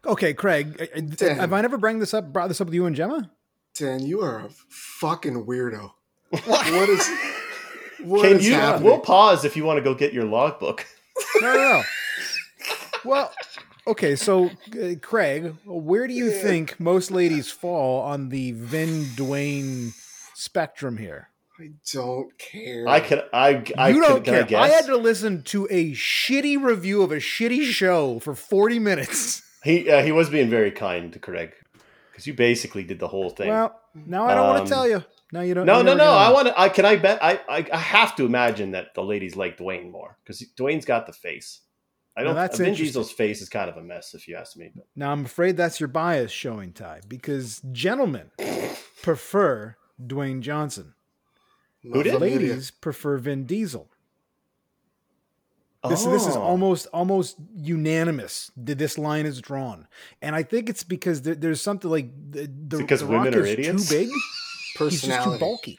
Okay, Craig, uh, uh, have I never bring this up? Brought this up with you and Gemma? Dan, you are a fucking weirdo. what is? What Can is you? happening? We'll pause if you want to go get your logbook. No, no, no. *laughs* well, okay, so *laughs* uh, Craig, where do you think most ladies fall on the Vin Dwayne spectrum here? I don't care. I can. I. I you don't can care. I guess? I had to listen to a shitty review of a shitty *laughs* show for 40 minutes. He uh, he was being very kind to Craig because you basically did the whole thing. Well, now I don't want Um, to tell you. No, you don't. no, you're no, no. gonna. I want to. I can. I bet. I, I. I have to imagine that the ladies like Dwayne more because Dwayne's got the face. I Now don't. that's Vin. Diesel's face is kind of a mess, if you ask me. But Now I'm afraid that's your bias showing, Ty, because gentlemen *laughs* prefer Dwayne Johnson. Who did? Ladies prefer Vin Diesel. This, this is Oh. almost almost unanimous. that This line is drawn, and I think it's because there, there's something like the, the, because the women Rock are is idiots? too big. *laughs* He's just too personality. bulky.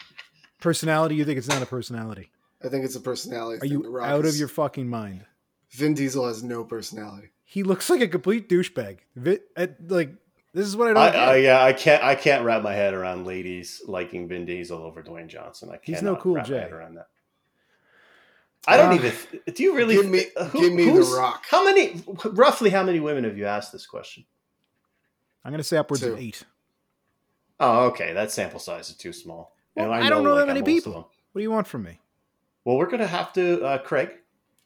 Personality? You think it's not a personality? I think it's a personality. Are thing. you The Rock out of your fucking mind? Vin Diesel has no personality. He looks like a complete douchebag. Vi- like this is what I don't. I, get. I, yeah, I can't. I can't wrap my head around ladies liking Vin Diesel over Dwayne Johnson. I He's can't. no Cool wrap my head around that. I don't Uh, even. Do you really? give me- who- give me The Rock. How many? Roughly, how many women have you asked this question? I'm going to say upwards of Two. eight. Oh, okay. That sample size is too small. Well, And I don't know that like, many people. What do you want from me? Well, we're gonna have to, uh, Craig.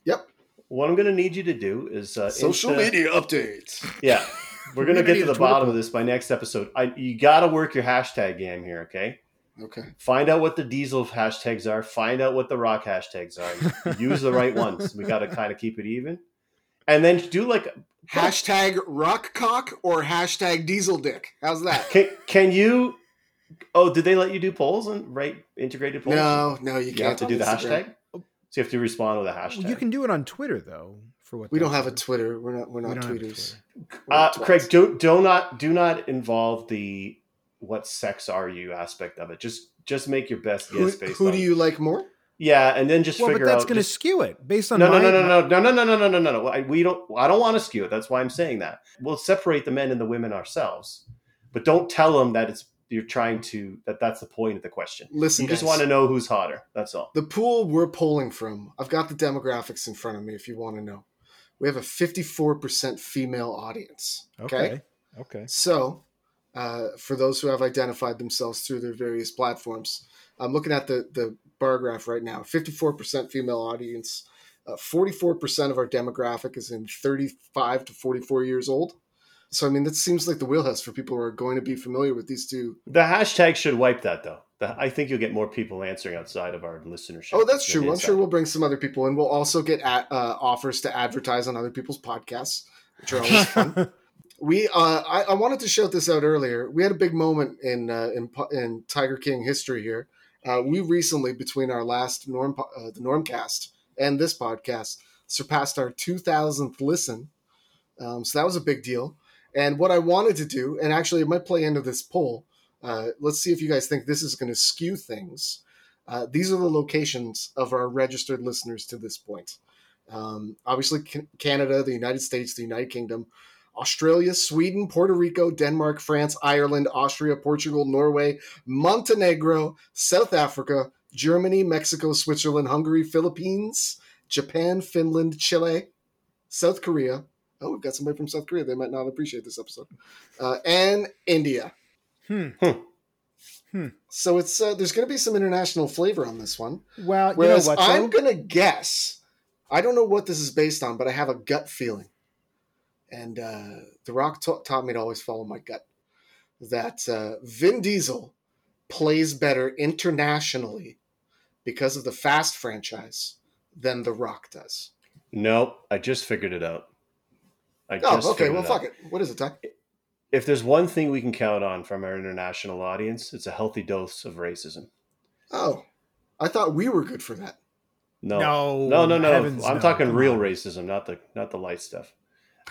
Yep. What I'm gonna need you to do is uh, Social Insta- media updates. *laughs* Yeah, we're gonna get to the bottom of this by next episode. I, you got to work your hashtag game here, okay? Okay. Find out what the diesel hashtags are. Find out what the rock hashtags are. *laughs* Use the right ones. We got to kind of keep it even, and then do like Hashtag rock cock or hashtag diesel dick. How's that? *laughs* can, can you? Oh, did they let you do polls and right integrated polls? No, no, you you can't have to do the Instagram. hashtag. So you have to respond with a hashtag. Well, you can do it on Twitter though. For what We don't have a. Twitter. We're not. We're not don't have a tweeters. Uh. Craig, do do not do not involve the what sex are you aspect of it. Just just make your best Who, guess based who on do you like more? yeah, and then just Well, but that's out. going to skew it based on no, no, no, no, no, no, no, no, no, no, no, no, no. I, we don't. I don't want to skew it. That's why I'm saying that. We'll separate the men and the women ourselves, but don't tell them that it's you're trying to that. That's the point of the question. Listen, you just want to know who's hotter. That's all. The pool we're polling from, I've got the demographics in front of me if you want to know. We have a 54% female audience. Okay. Okay. Okay. So, uh, for those who have identified themselves through their various platforms, I'm looking at the, the bar graph right now 54% female audience. Uh, 44% of our demographic is in 35 to 44 years old. So, I mean, that seems like the wheelhouse for people who are going to be familiar with these two. The hashtag should wipe that though. The, I think you'll get more people answering outside of our listenership. Oh, that's true. I'm sure we'll bring some other people in. We'll also get at, uh, offers to advertise on other people's podcasts, which are always fun. *laughs* We, uh, I, I wanted to shout this out earlier. We had a big moment in uh, in, in Tiger King history here. Uh, we recently, between our last Norm, po- uh, the Normcast and this podcast, surpassed our 2,000th listen. Um, so that was a big deal. And what I wanted to do, and actually it might play into this poll. Uh, let's see if you guys think this is going to skew things. Uh, these are the locations of our registered listeners to this point. Um, obviously, Ca- Canada, the United States, the United Kingdom, Australia, Sweden, Puerto Rico, Denmark, France, Ireland, Austria, Portugal, Norway, Montenegro, South Africa, Germany, Mexico, Switzerland, Hungary, Philippines, Japan, Finland, Chile, South Korea. Oh, we've got somebody from South Korea. They might not appreciate this episode. Uh, and India. Hmm. Hmm. So it's uh, there's going to be some international flavor on this one. Well, you know what? I'm going to guess, I don't know what this is based on, but I have a gut feeling. And uh, The Rock ta- taught me to always follow my gut. That uh, Vin Diesel plays better internationally because of the Fast franchise than The Rock does. Nope, I just figured it out. I Oh, just okay. Well, it fuck it. What is it, Ty? If there's one thing we can count on from our international audience, it's a healthy dose of racism. Oh, I thought we were good for that. No, No, no, no, no. heavens I'm no, talking come real on. racism, not the not the light stuff.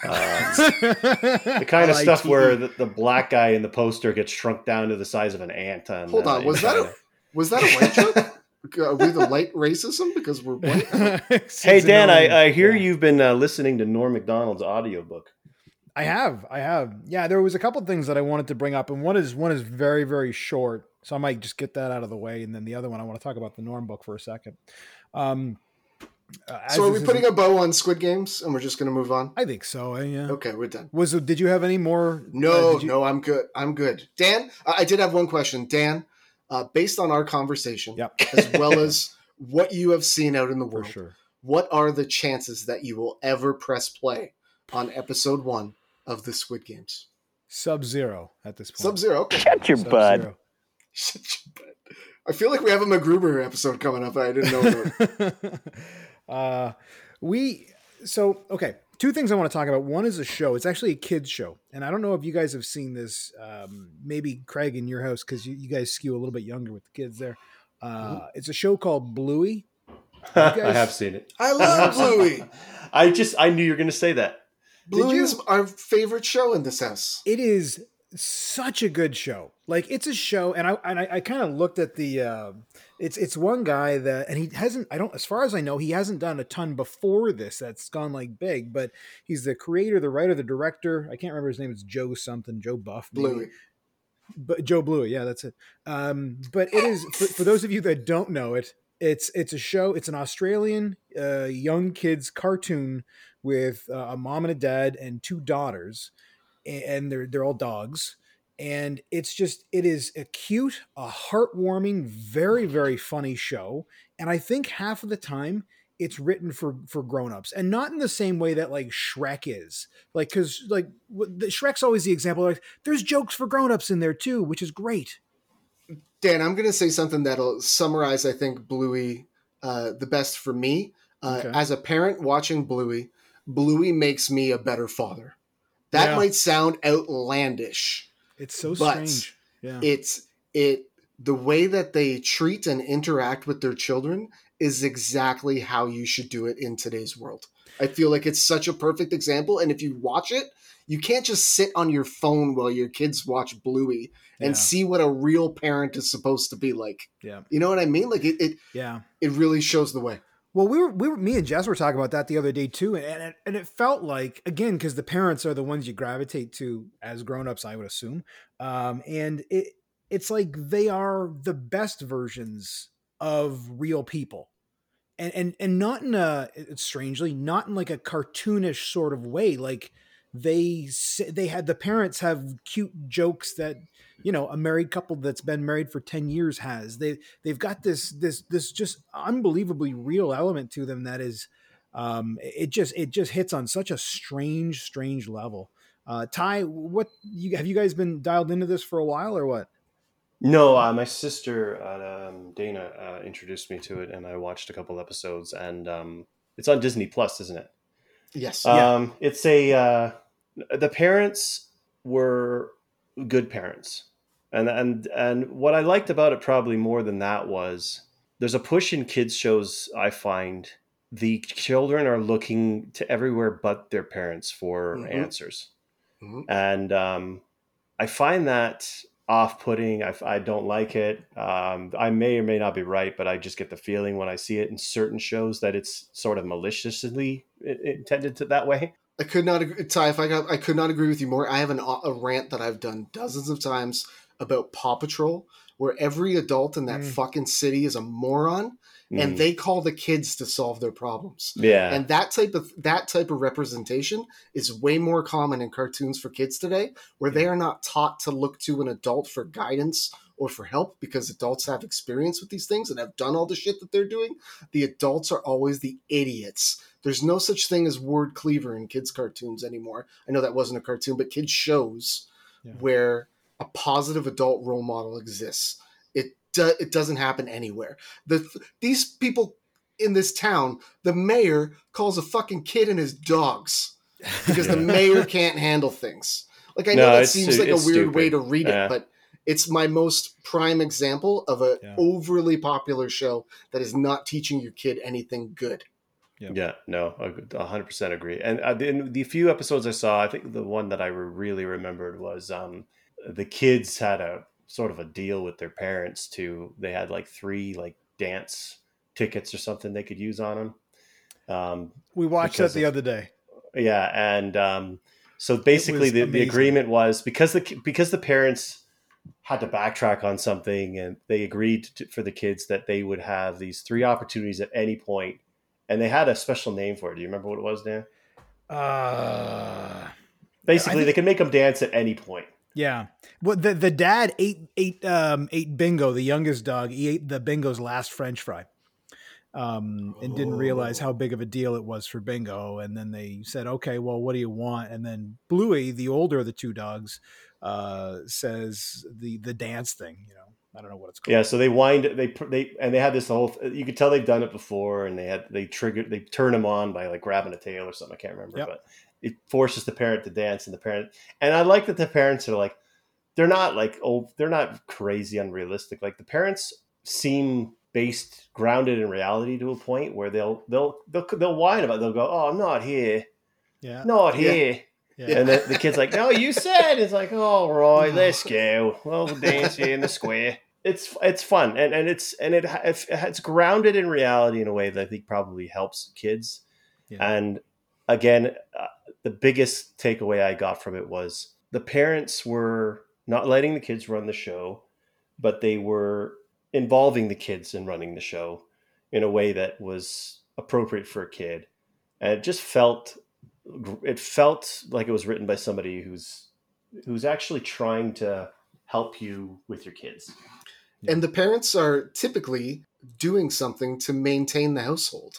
Um, *laughs* the the kind of stuff where the, the black guy in the poster gets shrunk down to the size of an ant. On, Hold uh, on, in was that a was that a white joke? *laughs* Are we the light racism because we're white? *laughs* Hey Dan, I, I hear you've been uh, listening to Norm Macdonald's audiobook. I have, I have. Yeah, there was a couple things that I wanted to bring up, and one is one is very, very short, so I might just get that out of the way, and then the other one I want to talk about the Norm book for a second. Um, uh, So are we putting a bow on Squid Games and we're just going to move on? I think so. uh, Yeah. Okay, we're done. Was did you have any more? uh, No, did you- no, I'm good. I'm good. Dan, I I did have one question. Dan, uh, based on our conversation, Yep. *laughs* as well as *laughs* what you have seen out in the world, sure. what are the chances that you will ever press play on episode one of the Squid Games? Sub zero at this point. Sub zero. Okay. Shut your bud. Sub-zero. Shut your butt. I feel like we have a MacGruber episode coming up. I didn't know. *laughs* Uh, we so okay. Two things I want to talk about. One is a show. It's actually a kids show, and I don't know if you guys have seen this. Um, maybe Craig in your house because you, you guys skew a little bit younger with the kids there. Uh, It's a show called Bluey. *laughs* I have seen it. I love *laughs* Bluey. I just I knew you were going to say that. Bluey is our favorite show in this house. It is such a good show. Like it's a show, and I and I, I kind of looked at the. Uh, it's it's one guy that, and he hasn't. I don't, as far as I know, he hasn't done a ton before this that's gone like big. But he's the creator, the writer, the director. I can't remember his name. It's Joe something, Joe Buff. Bluey. but Joe Blue, yeah, that's it. Um, but it is for, for those of you that don't know it. It's it's a show. It's an Australian uh, young kids cartoon with uh, a mom and a dad and two daughters, and they're they're all dogs. And it's just it is a cute, a heartwarming, very very funny show. And I think half of the time it's written for for grown-ups and not in the same way that like Shrek is. Like cuz like the Shrek's always the example like there's jokes for grown-ups in there too, which is great. Dan, I'm going to say something that'll summarize, I think, Bluey uh, the best for me. Uh, Okay. As a parent watching Bluey, Bluey makes me a better father. That Yeah. might sound outlandish. It's so But strange. Yeah. It's it the way that they treat and interact with their children is exactly how you should do it in today's world. I feel like it's such a perfect example. And if you watch it, you can't just sit on your phone while your kids watch Bluey and Yeah. see what a real parent is supposed to be like. yeah. You know what I mean? Like it, it, Yeah. it really shows the way. Well, we were, we were, me and Jess were talking about that the other day too, and it, and it felt like again because the parents are the ones you gravitate to as grown-ups, I would assume, um, and it it's like they are the best versions of real people, and and and not in a strangely not in like a cartoonish sort of way, like they they had the parents have cute jokes that you know a married couple that's been married for 10 years has they they've got this this this just unbelievably real element to them that is um it just it just hits on such a strange strange level uh ty what you have you guys been dialed into this for a while or what No, uh, my sister uh, um, Dana uh, introduced me to it, and I watched a couple episodes. And um, it's on Disney Plus, isn't it? Yes. Yeah. Um, it's a uh, the parents were good parents, and and and what I liked about it probably more than that was there's a push in kids shows. I find the children are looking to everywhere but their parents for Mhm. answers, Mhm. and um, I find that off-putting. I, I don't like it. Um, I may or may not be right, but I just get the feeling when I see it in certain shows that it's sort of maliciously intended to that way. I could not agree, Ty. If I got, I could not agree with you more. I have an, a rant that I've done dozens of times about Paw Patrol, where every adult in that Mm. fucking city is a moron, and Mm. they call the kids to solve their problems. yeah, And that type of that type of representation is way more common in cartoons for kids today, where they are not taught to look to an adult for guidance or for help because adults have experience with these things and have done all the shit that they're doing. The adults are always the idiots. There's no such thing as Ward Cleaver in kids' cartoons anymore. I know that wasn't a cartoon, but kids' shows Yeah. where a positive adult role model exists. It do, it doesn't happen anywhere. The these people in this town, the mayor calls a fucking kid and his dogs *laughs* because the mayor can't handle things. Like I know No, that seems like a it's weird way to stupid. read Yeah. it, but it's my most prime example of an Yeah. overly popular show that is not teaching your kid anything good. Yep. Yeah, no, I hundred percent agree. And uh, the, the few episodes I saw, I think the one that I really remembered was um, the kids had a sort of a deal with their parents to they had like three like dance tickets or something they could use on them. Um, We watched that the of- other day. yeah, and um, so basically the, the agreement was because the because the parents had to backtrack on something and they agreed to, for the kids that they would have these three opportunities at any point and they had a special name for it. Do you remember what it was, Dan? Uh, Basically, think- they can make them dance at any point. yeah. Well, the the dad ate ate um ate Bingo, the youngest dog. He ate the Bingo's last French fry. Um, and didn't realize how big of a deal it was for Bingo. And then they said, "Okay, well, what do you want?" And then Bluey, the older of the two dogs, uh, says the the dance thing. You know, I don't know what it's called. Yeah, so they wind they they and they had this whole. You could tell they've done it before, and they had they triggered they turn them on by like grabbing a tail or something. I can't remember, Yep. but it forces the parent to dance, and the parent and I like that the parents are like they're not like oh they're not crazy unrealistic. Like the parents seem based grounded in reality to a point where they'll they'll they'll they'll whine about. It. They'll go, oh, I'm not here, Yeah. not here. Yeah. And the, the kid's like, "No, you said." It's like, "All right, let's go. Well, we'll dance here in the square." It's it's fun and, and it's and it it's, it's grounded in reality in a way that I think probably helps kids. Yeah. And again, uh, the biggest takeaway I got from it was the parents were not letting the kids run the show, but they were involving the kids in running the show in a way that was appropriate for a kid, and it just felt it felt like it was written by somebody who's who's actually trying to help you with your kids. And the parents are typically doing something to maintain the household.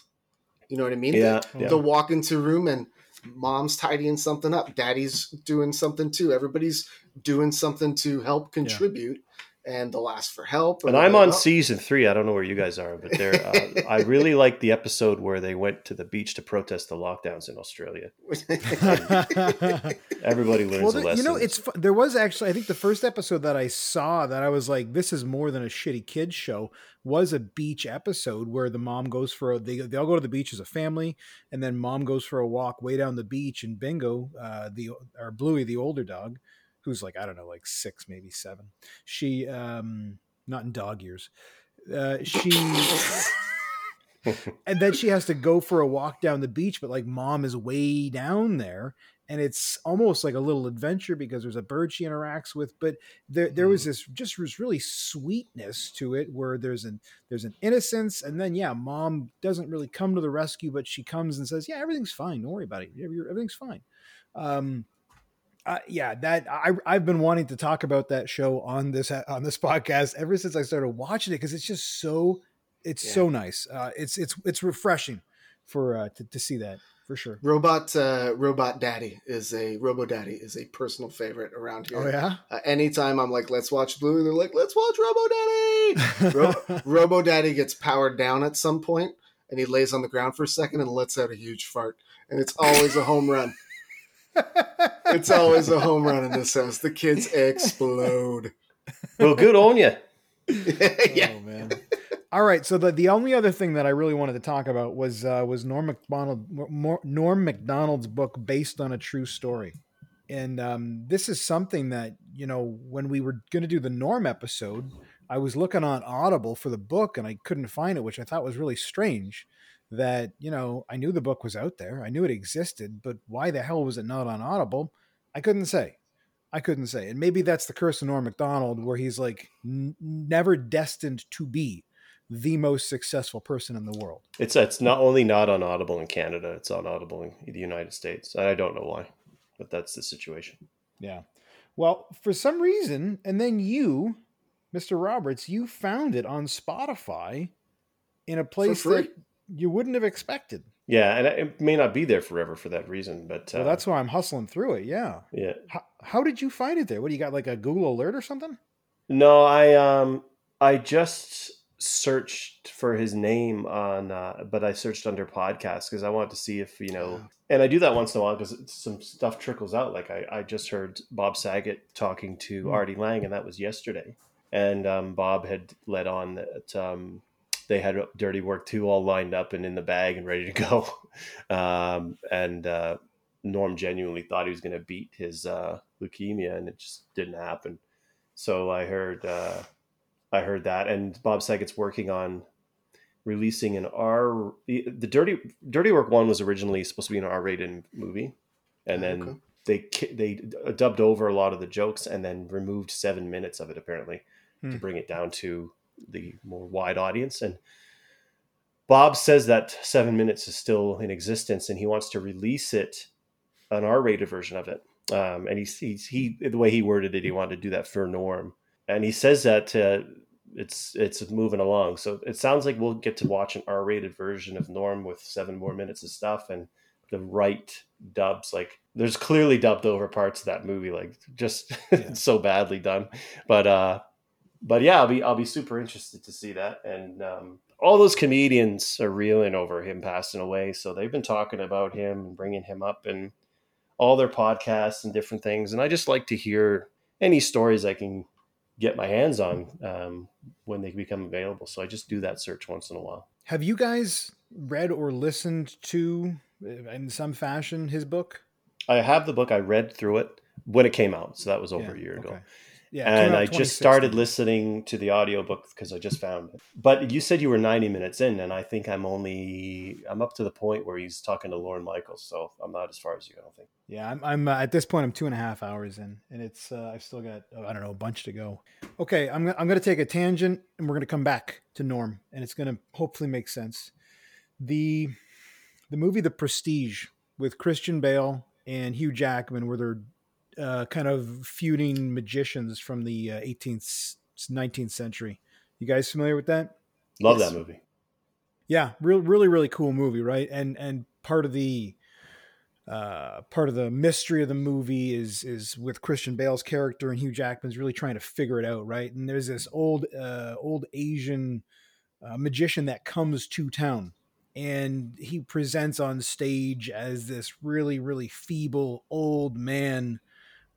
You know what I mean? Yeah, They- yeah. They'll walk into a room and mom's tidying something up, daddy's doing something too. Everybody's doing something to help contribute, and they'll ask for help. And I'm on like, "Oh." season three. I don't know where you guys are, but there. Uh, *laughs* I really like the episode where they went to the beach to protest the lockdowns in Australia. *laughs* Everybody learns well, a lesson. you know, it's there was actually I think the first episode that I saw that I was like, this is more than a shitty kids show was a beach episode where the mom goes for a, they they all go to the beach as a family, and then mom goes for a walk way down the beach, and Bingo, uh, the or Bluey, the older dog, who's like I don't know, like six maybe seven, she um not in dog years, uh, she. *laughs* and then she has to go for a walk down the beach but like mom is way down there and it's almost like a little adventure because there's a bird she interacts with but there there was this just was really sweetness to it where there's an there's an innocence and then yeah mom doesn't really come to the rescue but she comes and says yeah everything's fine. Don't worry about it. Everything's fine. Um uh, yeah, that I I've been wanting to talk about that show on this on this *laughs* podcast ever since I started watching it because it's just so it's Yeah. so nice. Uh, it's it's it's refreshing for uh, to, to see that for sure. Robot uh, Robot Daddy is a Robo Daddy is a personal favorite around here. Oh yeah, Uh, anytime I'm like, let's watch Blue, they're like, let's watch Robo Daddy. *laughs* Ro- Robo Daddy gets powered down at some point, and he lays on the ground for a second and lets out a huge fart, and it's always a home run. It's always a home run in this house. The kids explode. well, good on you. *laughs* yeah. Oh man. All right, so the, the only other thing that I really wanted to talk about was uh, was Norm Macdonald Mor- Norm Macdonald's book based on a true story, and um, this is something that you know when we were going to do the Norm episode, I was looking on Audible for the book and I couldn't find it, which I thought was really strange. That you know I knew the book was out there, I knew it existed, but why the hell was it not on Audible? I couldn't say. I couldn't say, and maybe that's the curse of Norm Macdonald, where he's like n- never destined to be the most successful person in the world. It's it's not only not on Audible in Canada; it's on Audible in the United States. I don't know why, but that's the situation. Yeah. Well, for some reason, and then you, Mr. Roberts, you found it on Spotify in a place free. that you wouldn't have expected. Yeah, and it may not be there forever for that reason, but uh, Well, that's why I'm hustling through it. Yeah. yeah. How, how did you find it there? What do you got? Like a Google alert or something? No, I um I just searched for his name on, uh, but I searched under podcast because I wanted to see if you know. And I do that once in a while because some stuff trickles out. Like I, I just heard Bob Saget talking to Artie Lange, and that was yesterday. And um, Bob had let on that um, they had Dirty Work two all lined up and in the bag and ready to go. *laughs* Um, and uh, Norm genuinely thought he was going to beat his uh, leukemia, and it just didn't happen. So I heard, uh, I heard that, and Bob Saget's working on releasing an R. The Dirty Dirty Work one was originally supposed to be an R-rated movie, and then Okay. they they dubbed over a lot of the jokes and then removed seven minutes of it apparently to Hmm. bring it down to the more wide audience. And Bob says that seven minutes is still in existence, and he wants to release it an R-rated version of it. Um, and he's, he's he the way he worded it, he wanted to do that for Norm, and he says that uh, it's it's moving along. So it sounds like we'll get to watch an R-rated version of Norm with seven more minutes of stuff and the right dubs. Like there's clearly dubbed over parts of that movie, like just *laughs* so badly done. But uh, but yeah, I'll be I'll be super interested to see that. And um, all those comedians are reeling over him passing away, so they've been talking about him and bringing him up and all their podcasts and different things. And I just like to hear any stories I can get my hands on um, when they become available. So I just do that search once in a while. Have you guys read or listened to, uh, in some fashion, his book? I have the book. I read through it when it came out, so that was over Yeah, a year ago. Yeah, and I just started listening to the audiobook because I just found it. But you said you were 90 minutes in, and I think I'm only I'm up to the point where he's talking to Lorne Michaels, so I'm not as far as you. I don't think. Yeah, I'm, I'm uh, at this point. I'm two and a half hours in, and it's uh, I've still got oh, I don't know a bunch to go. Okay, I'm I'm going to take a tangent, and we're going to come back to Norm, and it's going to hopefully make sense. The the movie The Prestige with Christian Bale and Hugh Jackman, where they're uh, kind of feuding magicians from the uh, 18th 19th century. You guys familiar with that? Love Yes. that movie. Yeah, real, really, really cool movie, right? And and part of the uh, part of the mystery of the movie is is with Christian Bale's character and Hugh Jackman's really trying to figure it out, right? And there's this old uh, old Asian uh, magician that comes to town, and he presents on stage as this really, really feeble old man.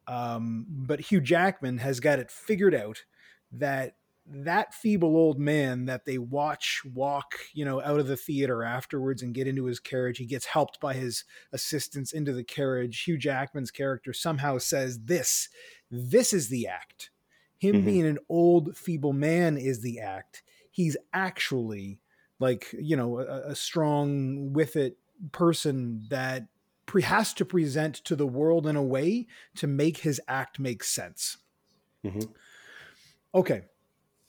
Um, but Hugh Jackman has got it figured out that that feeble old man that they watch walk, you know, out of the theater afterwards and get into his carriage. He gets helped by his assistants into the carriage. Hugh Jackman's character somehow says, This, this is the act. Him Mhm. being an old, feeble man is the act. He's actually like, you know, a, a strong with it person that pre- has to present to the world in a way to make his act make sense. Mhm. Okay.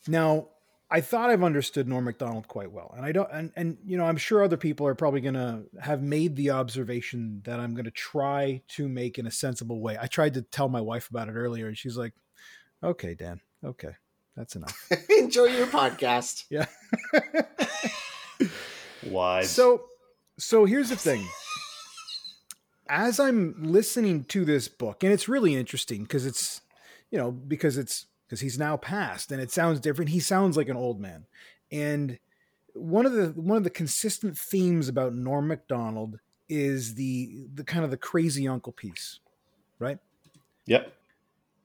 Now, I thought I've understood Norm Macdonald quite well, and I don't, and and you know, I'm sure other people are probably going to have made the observation that I'm going to try to make in a sensible way. I tried to tell my wife about it earlier, and she's like, "Okay, Dan, okay, that's enough." *laughs* Enjoy your podcast. yeah. *laughs* Wise. So, so here's the thing. As I'm listening to this book, and it's really interesting because it's, you know, because it's because he's now passed, and it sounds different. He sounds like an old man, and one of the one of the consistent themes about Norm Macdonald is the the kind of the crazy uncle piece, right? yep.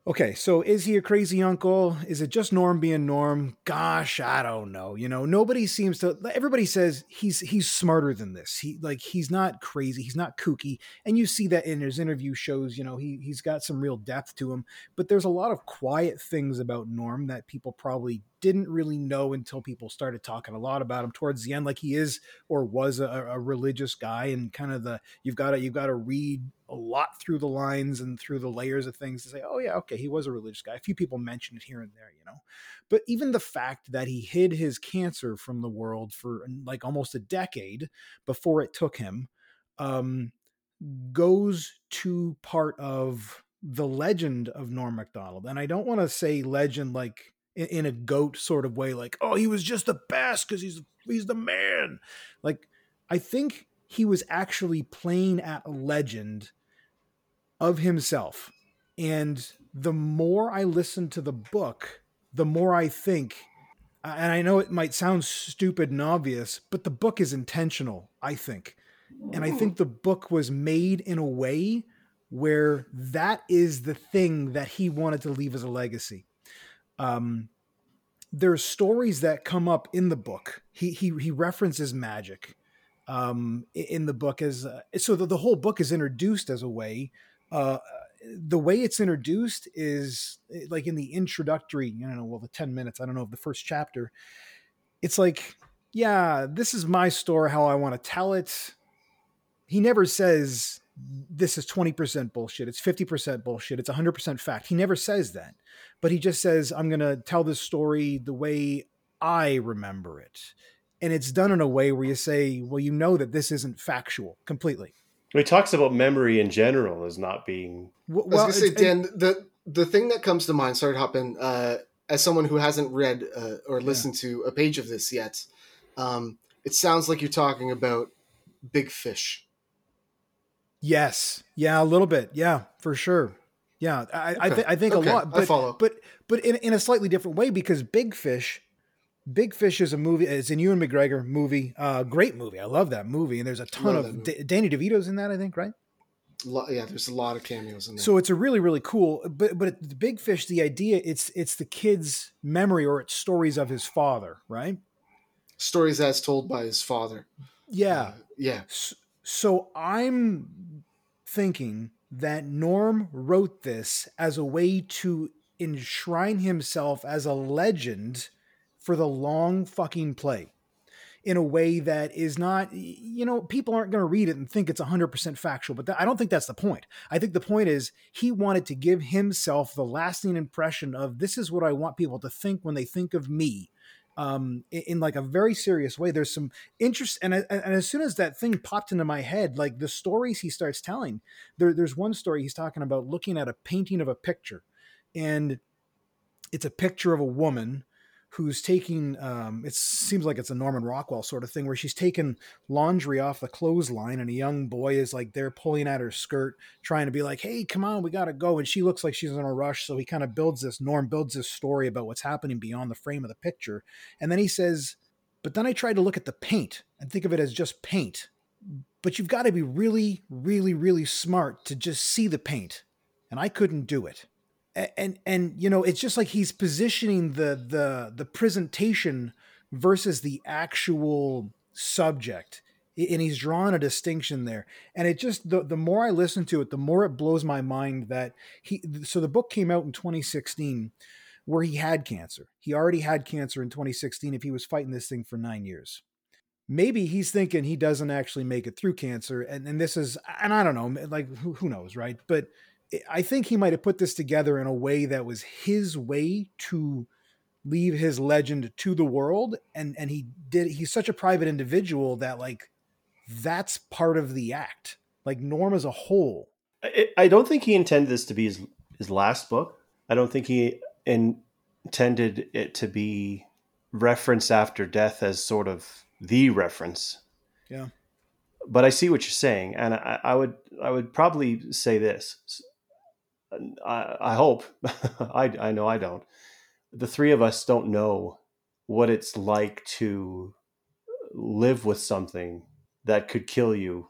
Okay, so is he a crazy uncle? Is it just Norm being Norm? Gosh, I don't know. You know, nobody seems to. Everybody says he's he's smarter than this. He like he's not crazy. He's not kooky, and you see that in his interview shows. You know, he he's got some real depth to him. But there's a lot of quiet things about Norm that people probably didn't really know until people started talking a lot about him towards the end. Like he is or was a, a religious guy, and kind of the you've got to you've got to read a lot through the lines and through the layers of things to say, oh yeah, okay, he was a religious guy. A few people mention it here and there, you know. But even the fact that he hid his cancer from the world for like almost a decade before it took him, um, goes to part of the legend of Norm Macdonald. And I don't want to say legend like in, in a goat sort of way, like, oh, he was just the best because he's he's the man. Like, I think he was actually playing at a legend of himself. And the more I listen to the book, the more I think and I know it might sound stupid and obvious, but the book is intentional, I think. And I think the book was made in a way where that is the thing that he wanted to leave as a legacy. Um, there's stories that come up in the book. He he he references magic um, in the book as uh, so the, the whole book is introduced as a way. Uh, the way it's introduced is eh, like in the introductory. I don't know. Well, the ten minutes. I don't know of the first chapter. It's like, yeah, this is my story. How I want to tell it. He never says this is 20% bullshit. It's 50% bullshit. It's 100% fact. He never says that. But he just says, I'm going to tell this story the way I remember it. And it's done in a way where you say, well, you know that this isn't factual completely. He talks about memory in general as not being. Well, I was going to say, Dan, the, the thing that comes to mind, sorry to hop in, uh, as someone who hasn't read uh, or listened yeah. to a page of this yet, um, it sounds like you're talking about big fish Yes. Yeah, a little bit. Yeah, for sure. Yeah, I, okay. I, th- I, think okay. a lot. But, I follow. But but in, in a slightly different way because Big Fish, Big Fish is a movie. It's a Ewan McGregor movie. Uh, great movie. I love that movie. And there's a ton love of D- Danny DeVito's in that. I think right. Yeah, there's a lot of cameos in there. So it's a really really cool. But but the Big Fish, the idea it's it's the kid's memory or it's stories of his father, right? Stories as told by his father. Yeah. Uh, yeah. So, so I'm thinking that Norm wrote this as a way to enshrine himself as a legend for the long fucking play in a way that is not you know people aren't going to read it and think it's 100% factual but th- i don't think that's the point i think the point is he wanted to give himself the lasting impression of this is what i want people to think when they think of me um, in, in, like a very serious way. There's some interest, and, and as soon as that thing popped into my head, like the stories he starts telling, there, there's one story he's talking about looking at a painting of a picture, and it's a picture of a woman who's taking um, it seems like it's a norman rockwell sort of thing where she's taking laundry off the clothesline and a young boy is like there pulling at her skirt trying to be like hey come on we gotta go. And she looks like she's in a rush so he kind of builds this norm builds this story about what's happening beyond the frame of the picture. And then he says but then i tried to look at the paint and think of it as just paint. But you've got to be really really really smart to just see the paint. And i couldn't do it and and you know it's just like he's positioning the the the presentation versus the actual subject. And he's drawn a distinction there. And it just the, the more i listen to it the more it blows my mind that he so the book came out in 2016 where he had cancer. He already had cancer in 2016 if he was fighting this thing for nine years. Maybe he's thinking he doesn't actually make it through cancer and, and this is and i don't know like who, who knows right? But I think he might have put this together in a way that was his way to leave his legend to the world and and he did he's such a private individual that like that's part of the act like norm as a whole. I, I don't think he intended this to be his his last book. I don't think he in, intended it to be reference after death as sort of the reference. Yeah. But i see what you're saying and i, I would i would probably say this I, I hope *laughs* I, I know I don't. The three of us don't know what it's like to live with something that could kill you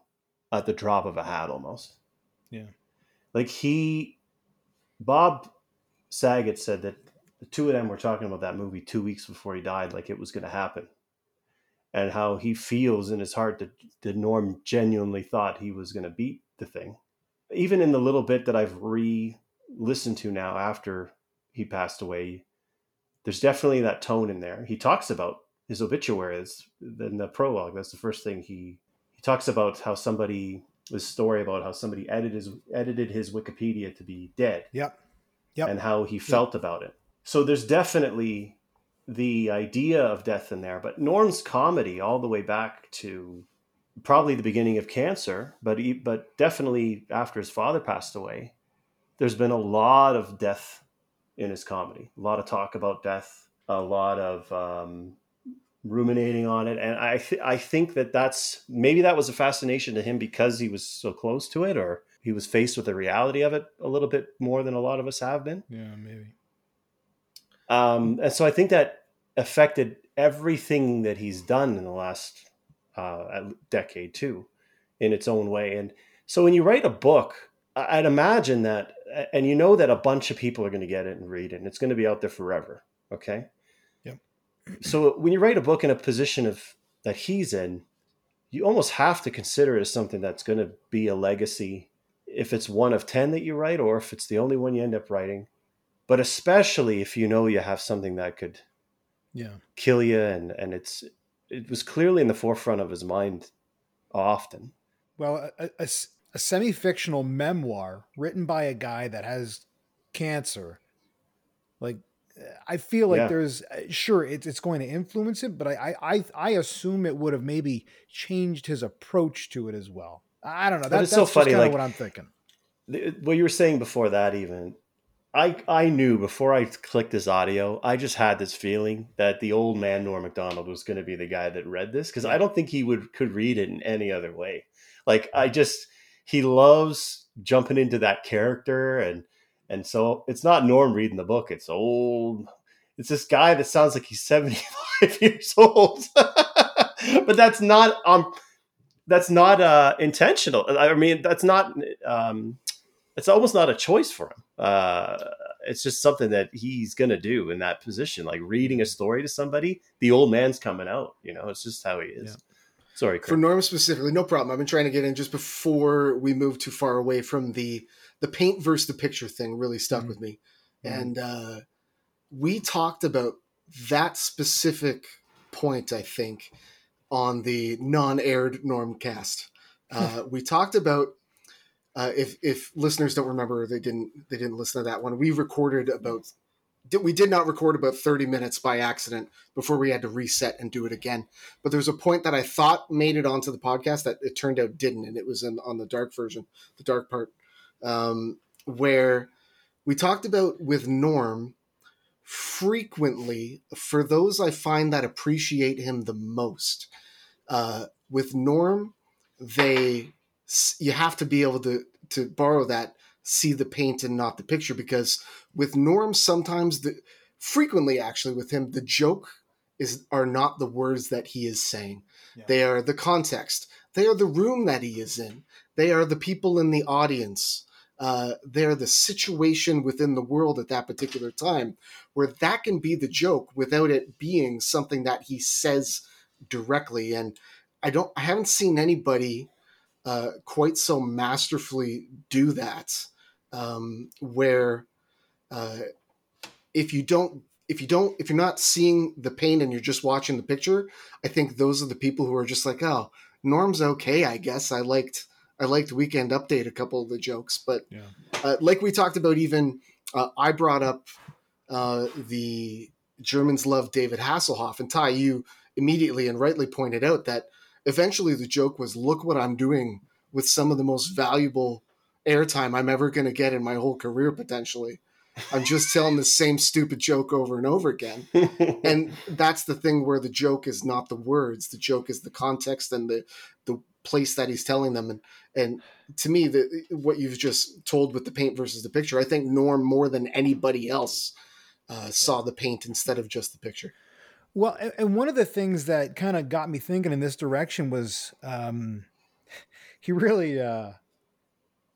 at the drop of a hat almost. Yeah. Like he, Bob Saget said that the two of them were talking about that movie two weeks before he died, like it was going to happen. And how he feels in his heart that, that Norm genuinely thought he was going to beat the thing even in the little bit that I've re listened to now after he passed away, there's definitely that tone in there. He talks about his obituary is in the prologue. That's the first thing he he talks about how somebody this story about how somebody edited his edited his Wikipedia to be dead. Yep. Yep. And how he felt yep. about it. So there's definitely the idea of death in there, but Norm's comedy all the way back to probably the beginning of cancer, but he, but definitely after his father passed away, there's been a lot of death in his comedy, a lot of talk about death, a lot of um, ruminating on it, and I th- I think that that's maybe that was a fascination to him because he was so close to it, or he was faced with the reality of it a little bit more than a lot of us have been. Yeah, maybe. Um, and so I think that affected everything that he's done in the last uh, decade too, in its own way. And so when you write a book, I'd imagine that, and you know that a bunch of people are going to get it and read it, and it's going to be out there forever. Okay. Yep. *clears throat* So when you write a book in a position of that he's in, you almost have to consider it as something that's going to be a legacy if it's one of 10 that you write or if it's the only one you end up writing but especially if you know you have something that could yeah kill you and and it's it was clearly in the forefront of his mind often. Well a, a, a semi-fictional memoir written by a guy that has cancer. Like i feel like Yeah. there's uh, sure it's, it's going to influence it but I, I i i assume it would have maybe changed his approach to it as well. I don't know. That, that's so funny, like- what i'm thinking. The- what you were saying before that even i i knew before i clicked this audio i just had this feeling that the old man norm macdonald was going to be the guy that read this because i don't think he would could read it in any other way. Like i just he loves jumping into that character and and so it's not norm reading the book it's old it's this guy that sounds like he's 75 *laughs* years old. *laughs* But that's not um that's not uh intentional. I mean that's not um it's almost not a choice for him. Uh, it's just something that he's gonna do in that position, like reading a story to somebody. The old man's coming out. You know, it's just how he is. Sorry, for Norm specifically, no problem. I've been trying to get in just before we move too far away from the the paint versus the picture thing. Really stuck Mhm. with me, Mhm. and uh, we talked about that specific point. I think on the non-aired Norm cast, *laughs* uh, we talked about. Uh, if if listeners don't remember, they didn't they didn't listen to that one. We recorded about we did not record about 30 minutes by accident before we had to reset and do it again but there's a point that I thought made it onto the podcast that it turned out didn't, and it was in, on the dark version, the dark part, um, where we talked about with Norm frequently for those I find that appreciate him the most. Uh, with Norm, they you have to be able to to borrow that see the paint and not the picture because with Norm sometimes the frequently actually with him the joke is are not the words that he is saying. Yeah. They are the context. They are the room that he is in. They are the people in the audience. Uh, they're the situation within the world at that particular time, where that can be the joke without it being something that he says directly. And I don't, I haven't seen anybody uh, quite so masterfully do that, um, where uh, if you don't if you don't if you're not seeing the pain and you're just watching the picture i think those are the people who are just like oh norm's okay i guess i liked i liked weekend update a couple of the jokes but Yeah. uh, like we talked about even uh, i brought up uh, the germans love david hasselhoff and ty you immediately and rightly pointed out that eventually the joke was look what i'm doing with some of the most valuable airtime i'm ever going to get in my whole career potentially. I'm just telling the same stupid joke over and over again. *laughs* And that's the thing where the joke is not the words the joke is the context and the the place that he's telling them. And and to me the what you've just told with the paint versus the picture i think norm more than anybody else uh, saw the paint instead of just the picture Well, and one of the things that kind of got me thinking in this direction was um, *laughs* he really, uh,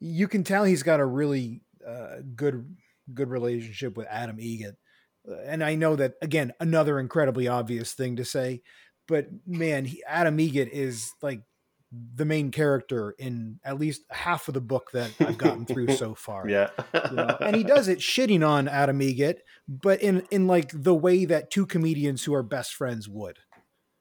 you can tell he's got a really uh, good good relationship with Adam Eget. Uh, And I know that again, another incredibly obvious thing to say, but man, he, Adam Egan is like the main character in at least half of the book that I've gotten through so *laughs* far yeah. you know? and he does it shitting on Adam Eget, but in in like the way that two comedians who are best friends would,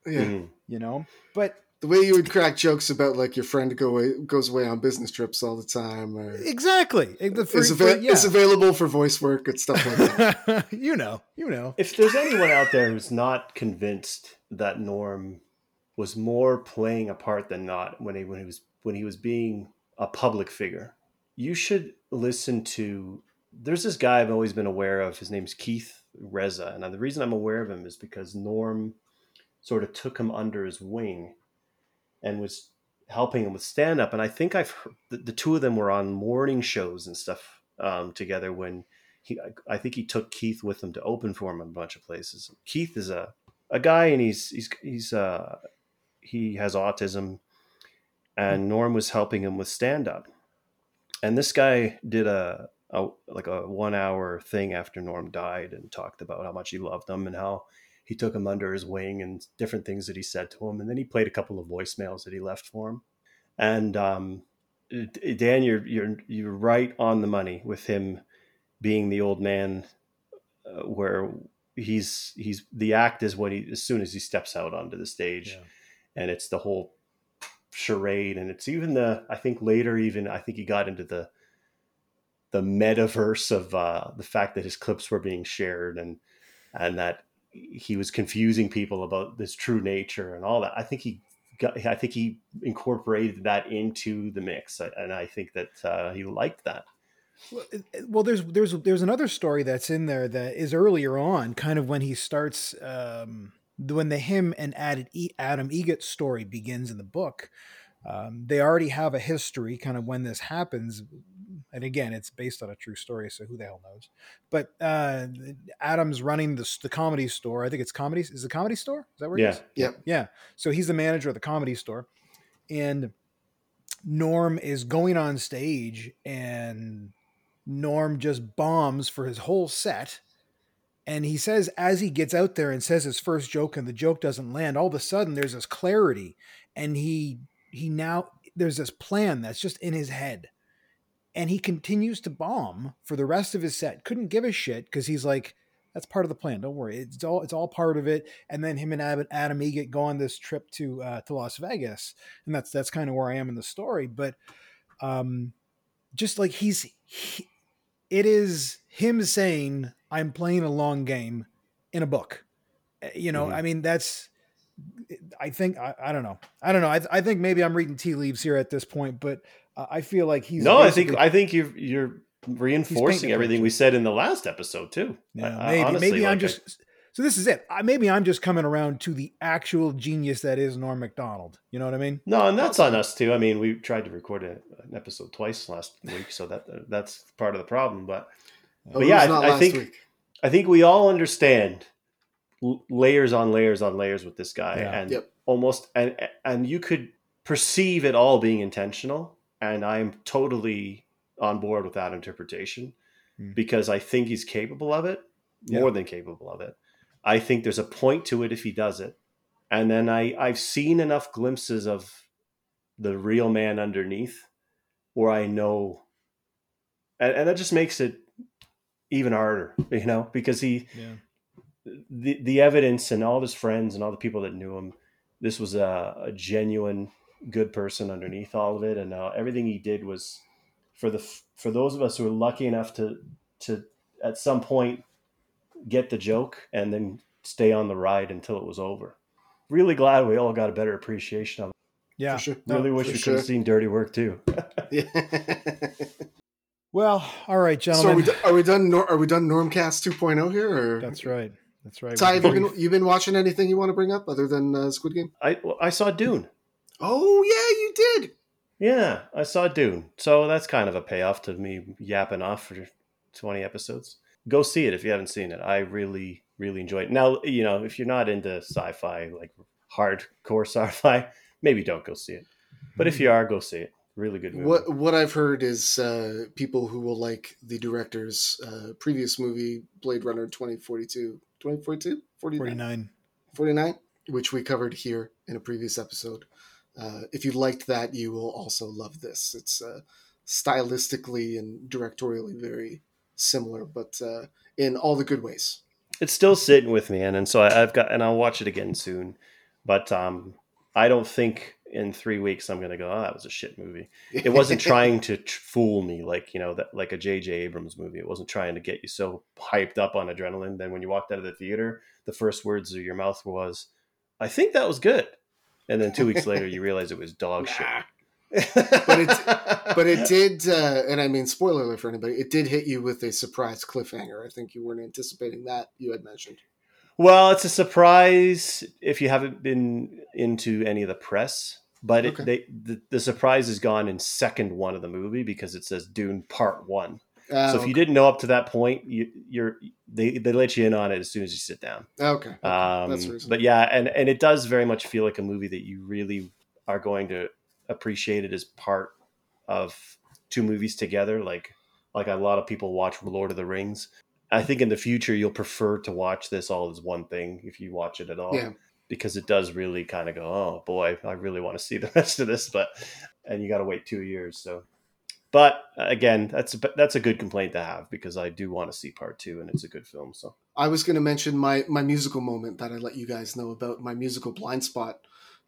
yeah Mhm. you know. But the way you would crack jokes about like your friend go away, goes away on business trips all the time or exactly, the is, ava- yeah. is available for voice work and stuff like that *laughs* you know, you know. If there's anyone out there who's not convinced that Norm was more playing a part than not when he when he was when he was being a public figure, you should listen to. There's this guy I've always been aware of. His name's Keith Reza, and the reason I'm aware of him is because Norm sort of took him under his wing and was helping him with stand up. And I think I've heard, the, the two of them were on morning shows and stuff um, together when he I think he took Keith with him to open for him in a bunch of places. Keith is a a guy, and he's he's he's uh he has autism, and Norm was helping him with stand up, and this guy did a, a like a one hour thing after Norm died and talked about how much he loved him and how he took him under his wing and different things that he said to him, and then he played a couple of voicemails that he left for him, and um, Dan, you're you're you're right on the money with him being the old man, uh, where he's he's the act is when he as soon as he steps out onto the stage, Yeah. And it's the whole charade, and it's even the I think later even I think he got into the the metaverse of uh, the fact that his clips were being shared and and that he was confusing people about this true nature and all that. I think he got, I think he incorporated that into the mix, and I think that uh, he liked that. Well, well, there's there's there's another story that's in there that is earlier on, kind of when he starts um, when the him and Adam, E- Adam Eget story begins in the book. Um, they already have a history, kind of when this happens, and again, it's based on a true story, so who the hell knows? But uh, Adam's running the the comedy store. I think it's comedy. Is the comedy store? Is that where? it Yeah, is? Yep. Yeah. So he's the manager of the comedy store. And Norm is going on stage and Norm just bombs for his whole set. And he says, as he gets out there and says his first joke and the joke doesn't land, all of a sudden there's this clarity. And he he now there's this plan that's just in his head. And he continues to bomb for the rest of his set. Couldn't give a shit because he's like, that's part of the plan. Don't worry. It's all it's all part of it. And then him and Adam, Adam Eget go on this trip to uh, to Las Vegas, and that's that's kind of where I am in the story. But um, just like he's, he, it is him saying, "I'm playing a long game" in a book. Uh, You know, Mhm. I mean, that's. I think I, I don't know. I don't know. I, I think maybe I'm reading tea leaves here at this point, but uh, I feel like he's no, I think I think you're you're reinforcing everything we said in the last episode too. Yeah, I- I maybe honestly, maybe I'm like, I- just so this is it. I, maybe I'm just coming around to the actual genius that is Norm Macdonald. You know what I mean? No, and that's on us too. I mean, we tried to record a, an episode twice last week, so that that's part of the problem. But Oh, But yeah, not I- I think- week. I think we all understand layers on layers on layers with this guy, Yeah. and Yep. almost and and you could perceive it all being intentional, and I'm totally on board with that interpretation Hmm. because I think he's capable of it, Yeah. more than capable of it. I think there's a point to it if he does it, and then I I've seen enough glimpses of the real man underneath where I know, and, and that just makes it even harder, you know, because he Yeah. the the evidence and all his friends and all the people that knew him, this was a, a genuine good person underneath all of it, and uh, everything he did was for the for those of us who were lucky enough to to at some point get the joke and then stay on the ride until it was over. Really glad we all got a better appreciation of it. Yeah. For sure. Really wish we sure. could have seen Dirty Work too. *laughs* Yeah. *laughs* Well, all right, so are gentlemen. we, do- are we done? Nor- are we done? Normcast 2.0 here? Or That's right. That's right. Ty, have you We've- been you been watching anything you want to bring up other than uh, Squid Game? I I saw Dune. Oh yeah, you did. Yeah, I saw Dune. So that's kind of a payoff to me yapping off for 20 episodes. Go see it if you haven't seen it. I really, really enjoyed it. Now, you know, if you're not into sci fi, like hardcore *laughs* sci fi, maybe don't go see it. But if you are, go see it. Really good movie. What what I've heard is uh, people who will like the director's uh, previous movie, Blade Runner 2042, 2042, 49, 49. 49, which we covered here in a previous episode. Uh, if you liked that, you will also love this. It's uh, stylistically and directorially very similar, but uh, in all the good ways. It's still sitting with me, and, and so I, I've got, and I'll watch it again soon. But um, I don't think in three weeks I'm going to go, oh, that was a shit movie. *laughs* it wasn't trying to tr- fool me like you know that like a J.J. Abrams movie. It wasn't trying to get you so hyped up on adrenaline. Then when you walked out of the theater, the first words of your mouth was, "I think that was good," and then two weeks later you realize it was dog shit. But it- but it *laughs* did, uh, and I mean, spoiler alert for anybody, it did hit you with a surprise cliffhanger. I think you weren't anticipating that. You had mentioned. Well, it's a surprise if you haven't been into any of the press. But it, Okay. they, the, the surprise is gone in second one of the movie because it says Dune Part One. Uh, so if you didn't know up to that point, you, you're they they let you in on it as soon as you sit down. okay, Um, that's reasonable. but yeah, and and it does very much feel like a movie that you really are going to appreciate it as part of two movies together. Like like a lot of people watch Lord of the Rings. I think in the future you'll prefer to watch this all as one thing if you watch it at all. Yeah. Because it does really kind of go, oh boy, I really want to see the *laughs* rest of this, but and you got to wait two years. So, but again, that's a, that's a good complaint to have because I do want to see part two, and it's a good film. So I was going to mention my my musical moment that I let you guys know about my musical blind spot,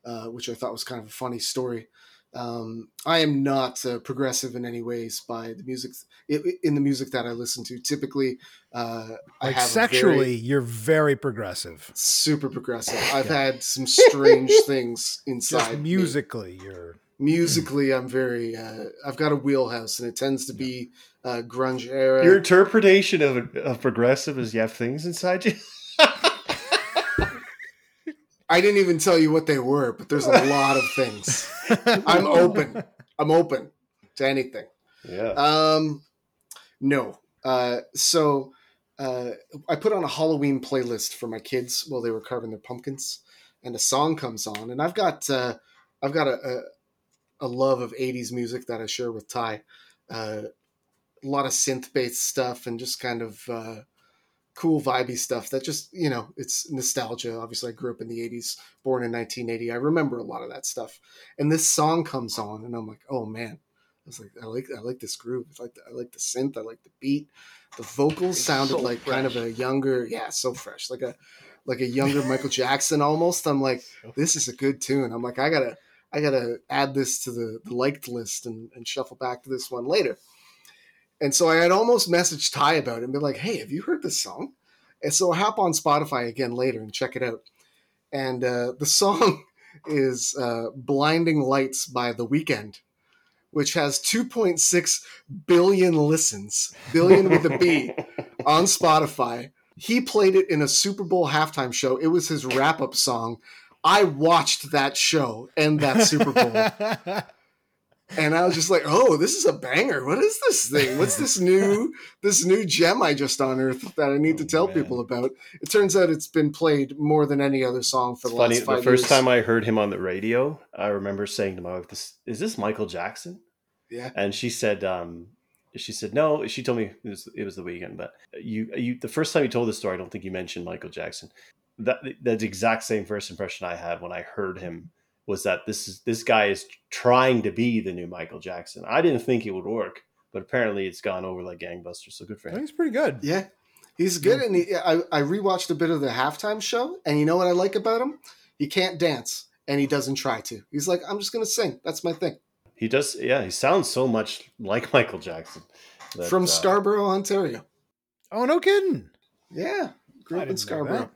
uh, which I thought was kind of a funny story. Um, I am not uh, progressive in any ways by the music i- in the music that I listen to. Typically, uh, I Like have sexually, very you're very progressive. super progressive. *laughs* I've had some strange *laughs* things inside. Just me. musically, you're musically, I'm very. Uh, I've got a wheelhouse, and it tends to be uh, grunge era. your interpretation of of progressive is you have things inside you. *laughs* I didn't even tell you what they were, but there's a lot of things. *laughs* I'm open. I'm open to anything. Yeah. Um, no. Uh, so uh, I put on a Halloween playlist for my kids while they were carving their pumpkins, and a song comes on, and I've got uh, I've got a, a a love of '80s music that I share with Ty. Uh, a lot of synth based stuff and just kind of uh, cool vibey stuff that just you know it's nostalgia. Obviously, I grew up in the '80s, born in 1980. I remember a lot of that stuff, and this song comes on, and I'm like, oh man. I was like, I like, I like this groove. I like, the, I like the synth. I like the beat. The vocals sounded so like kind of a younger, yeah, so fresh, like a, like a younger Michael Jackson almost. I'm like, *laughs* this is a good tune. I'm like, I gotta, I gotta add this to the, the liked list and, and shuffle back to this one later. And so I had almost messaged Ty about it and be like, hey, have you heard this song? And so I hop on Spotify again later and check it out. And uh, the song *laughs* is uh, "Blinding Lights" by The Weeknd which has 2.6 billion listens, billion with a B, *laughs* on Spotify. He played it in a Super Bowl halftime show. It was his wrap up song. I watched that show and that Super Bowl. *laughs* and I was just like, "Oh, this is a banger! What is this thing? What's this new *laughs* this new gem I just unearthed that I need to Oh, tell man. people about?" It turns out it's been played more than any other song for It's the funny. last five The first years. time I heard him on the radio, I remember saying to my wife, "This is this Michael Jackson?" yeah, And she said, um, "She said no." She told me it was, it was the Weeknd, but you, you, the first time you told the story, I don't think you mentioned Michael Jackson. That that's the exact same first impression I had when I heard him was that this is this guy is trying to be the new Michael Jackson. I didn't think it would work, but apparently it's gone over like gangbusters. So good for him. He's pretty good. Yeah, he's good. And he, I, I rewatched a bit of the halftime show, and you know what I like about him? He can't dance, and he doesn't try to. He's like, I'm just gonna sing. That's my thing. He does, yeah. He sounds so much like *laughs* Michael Jackson. that, From uh, Scarborough, Ontario. Oh, no kidding. Yeah, grew up in Scarborough.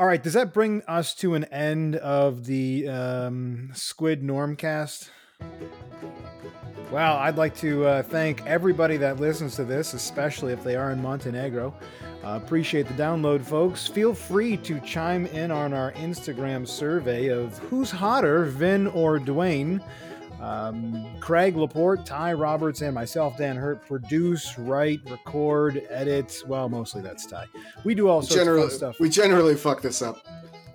All right, does that bring us to an end of the um, Squid Normcast? Well, I'd like to uh, thank everybody that listens to this, especially if they are in Montenegro. Uh, appreciate the download, folks. Feel free to chime in on our Instagram survey of who's hotter, Vin or Dwayne. Um, Craig Laporte, Ty Roberts, and myself, Dan Hurt, produce, write, record, edit. Well, mostly that's Ty. We do all sorts Generally, of fun stuff. we generally fuck this up.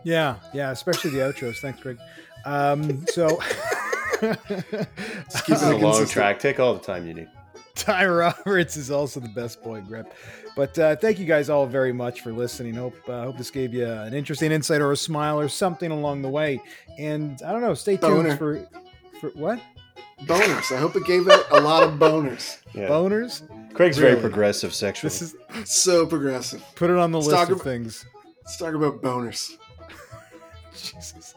Yeah, yeah, especially the outros. Thanks, Greg. Um, so, *laughs* keep This it is a long track. Take all the time you need. Ty Roberts is also the best boy grip. But uh, thank you guys all very much for listening. Hope uh, hope this gave you an interesting insight or a smile or something along the way. And I don't know, stay tuned Boner. for for what Boners. I hope it gave it a lot of boners. *laughs* Yeah. boners. Craig's very progressive sexually. This is So progressive. put it on the Let's list talk of ab- things. Let's talk about boners. *laughs* Jesus.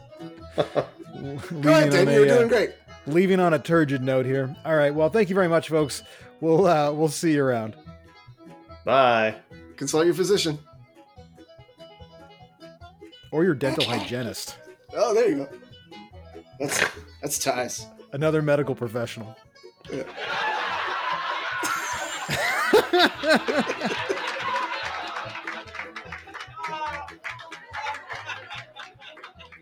*laughs* Go ahead, Leaving Dan. You're a, uh, doing great. leaving on a turgid note here. All right. Well, thank you very much, folks. We'll uh, we'll see you around. Bye. Consult your physician. Or your dental hygienist. Oh, there you go. That's that's ties. Another medical professional. Yeah.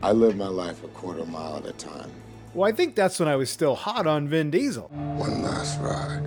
I live my life a quarter mile at a time. Well, I think that's when I was still hot on Vin Diesel. One last ride.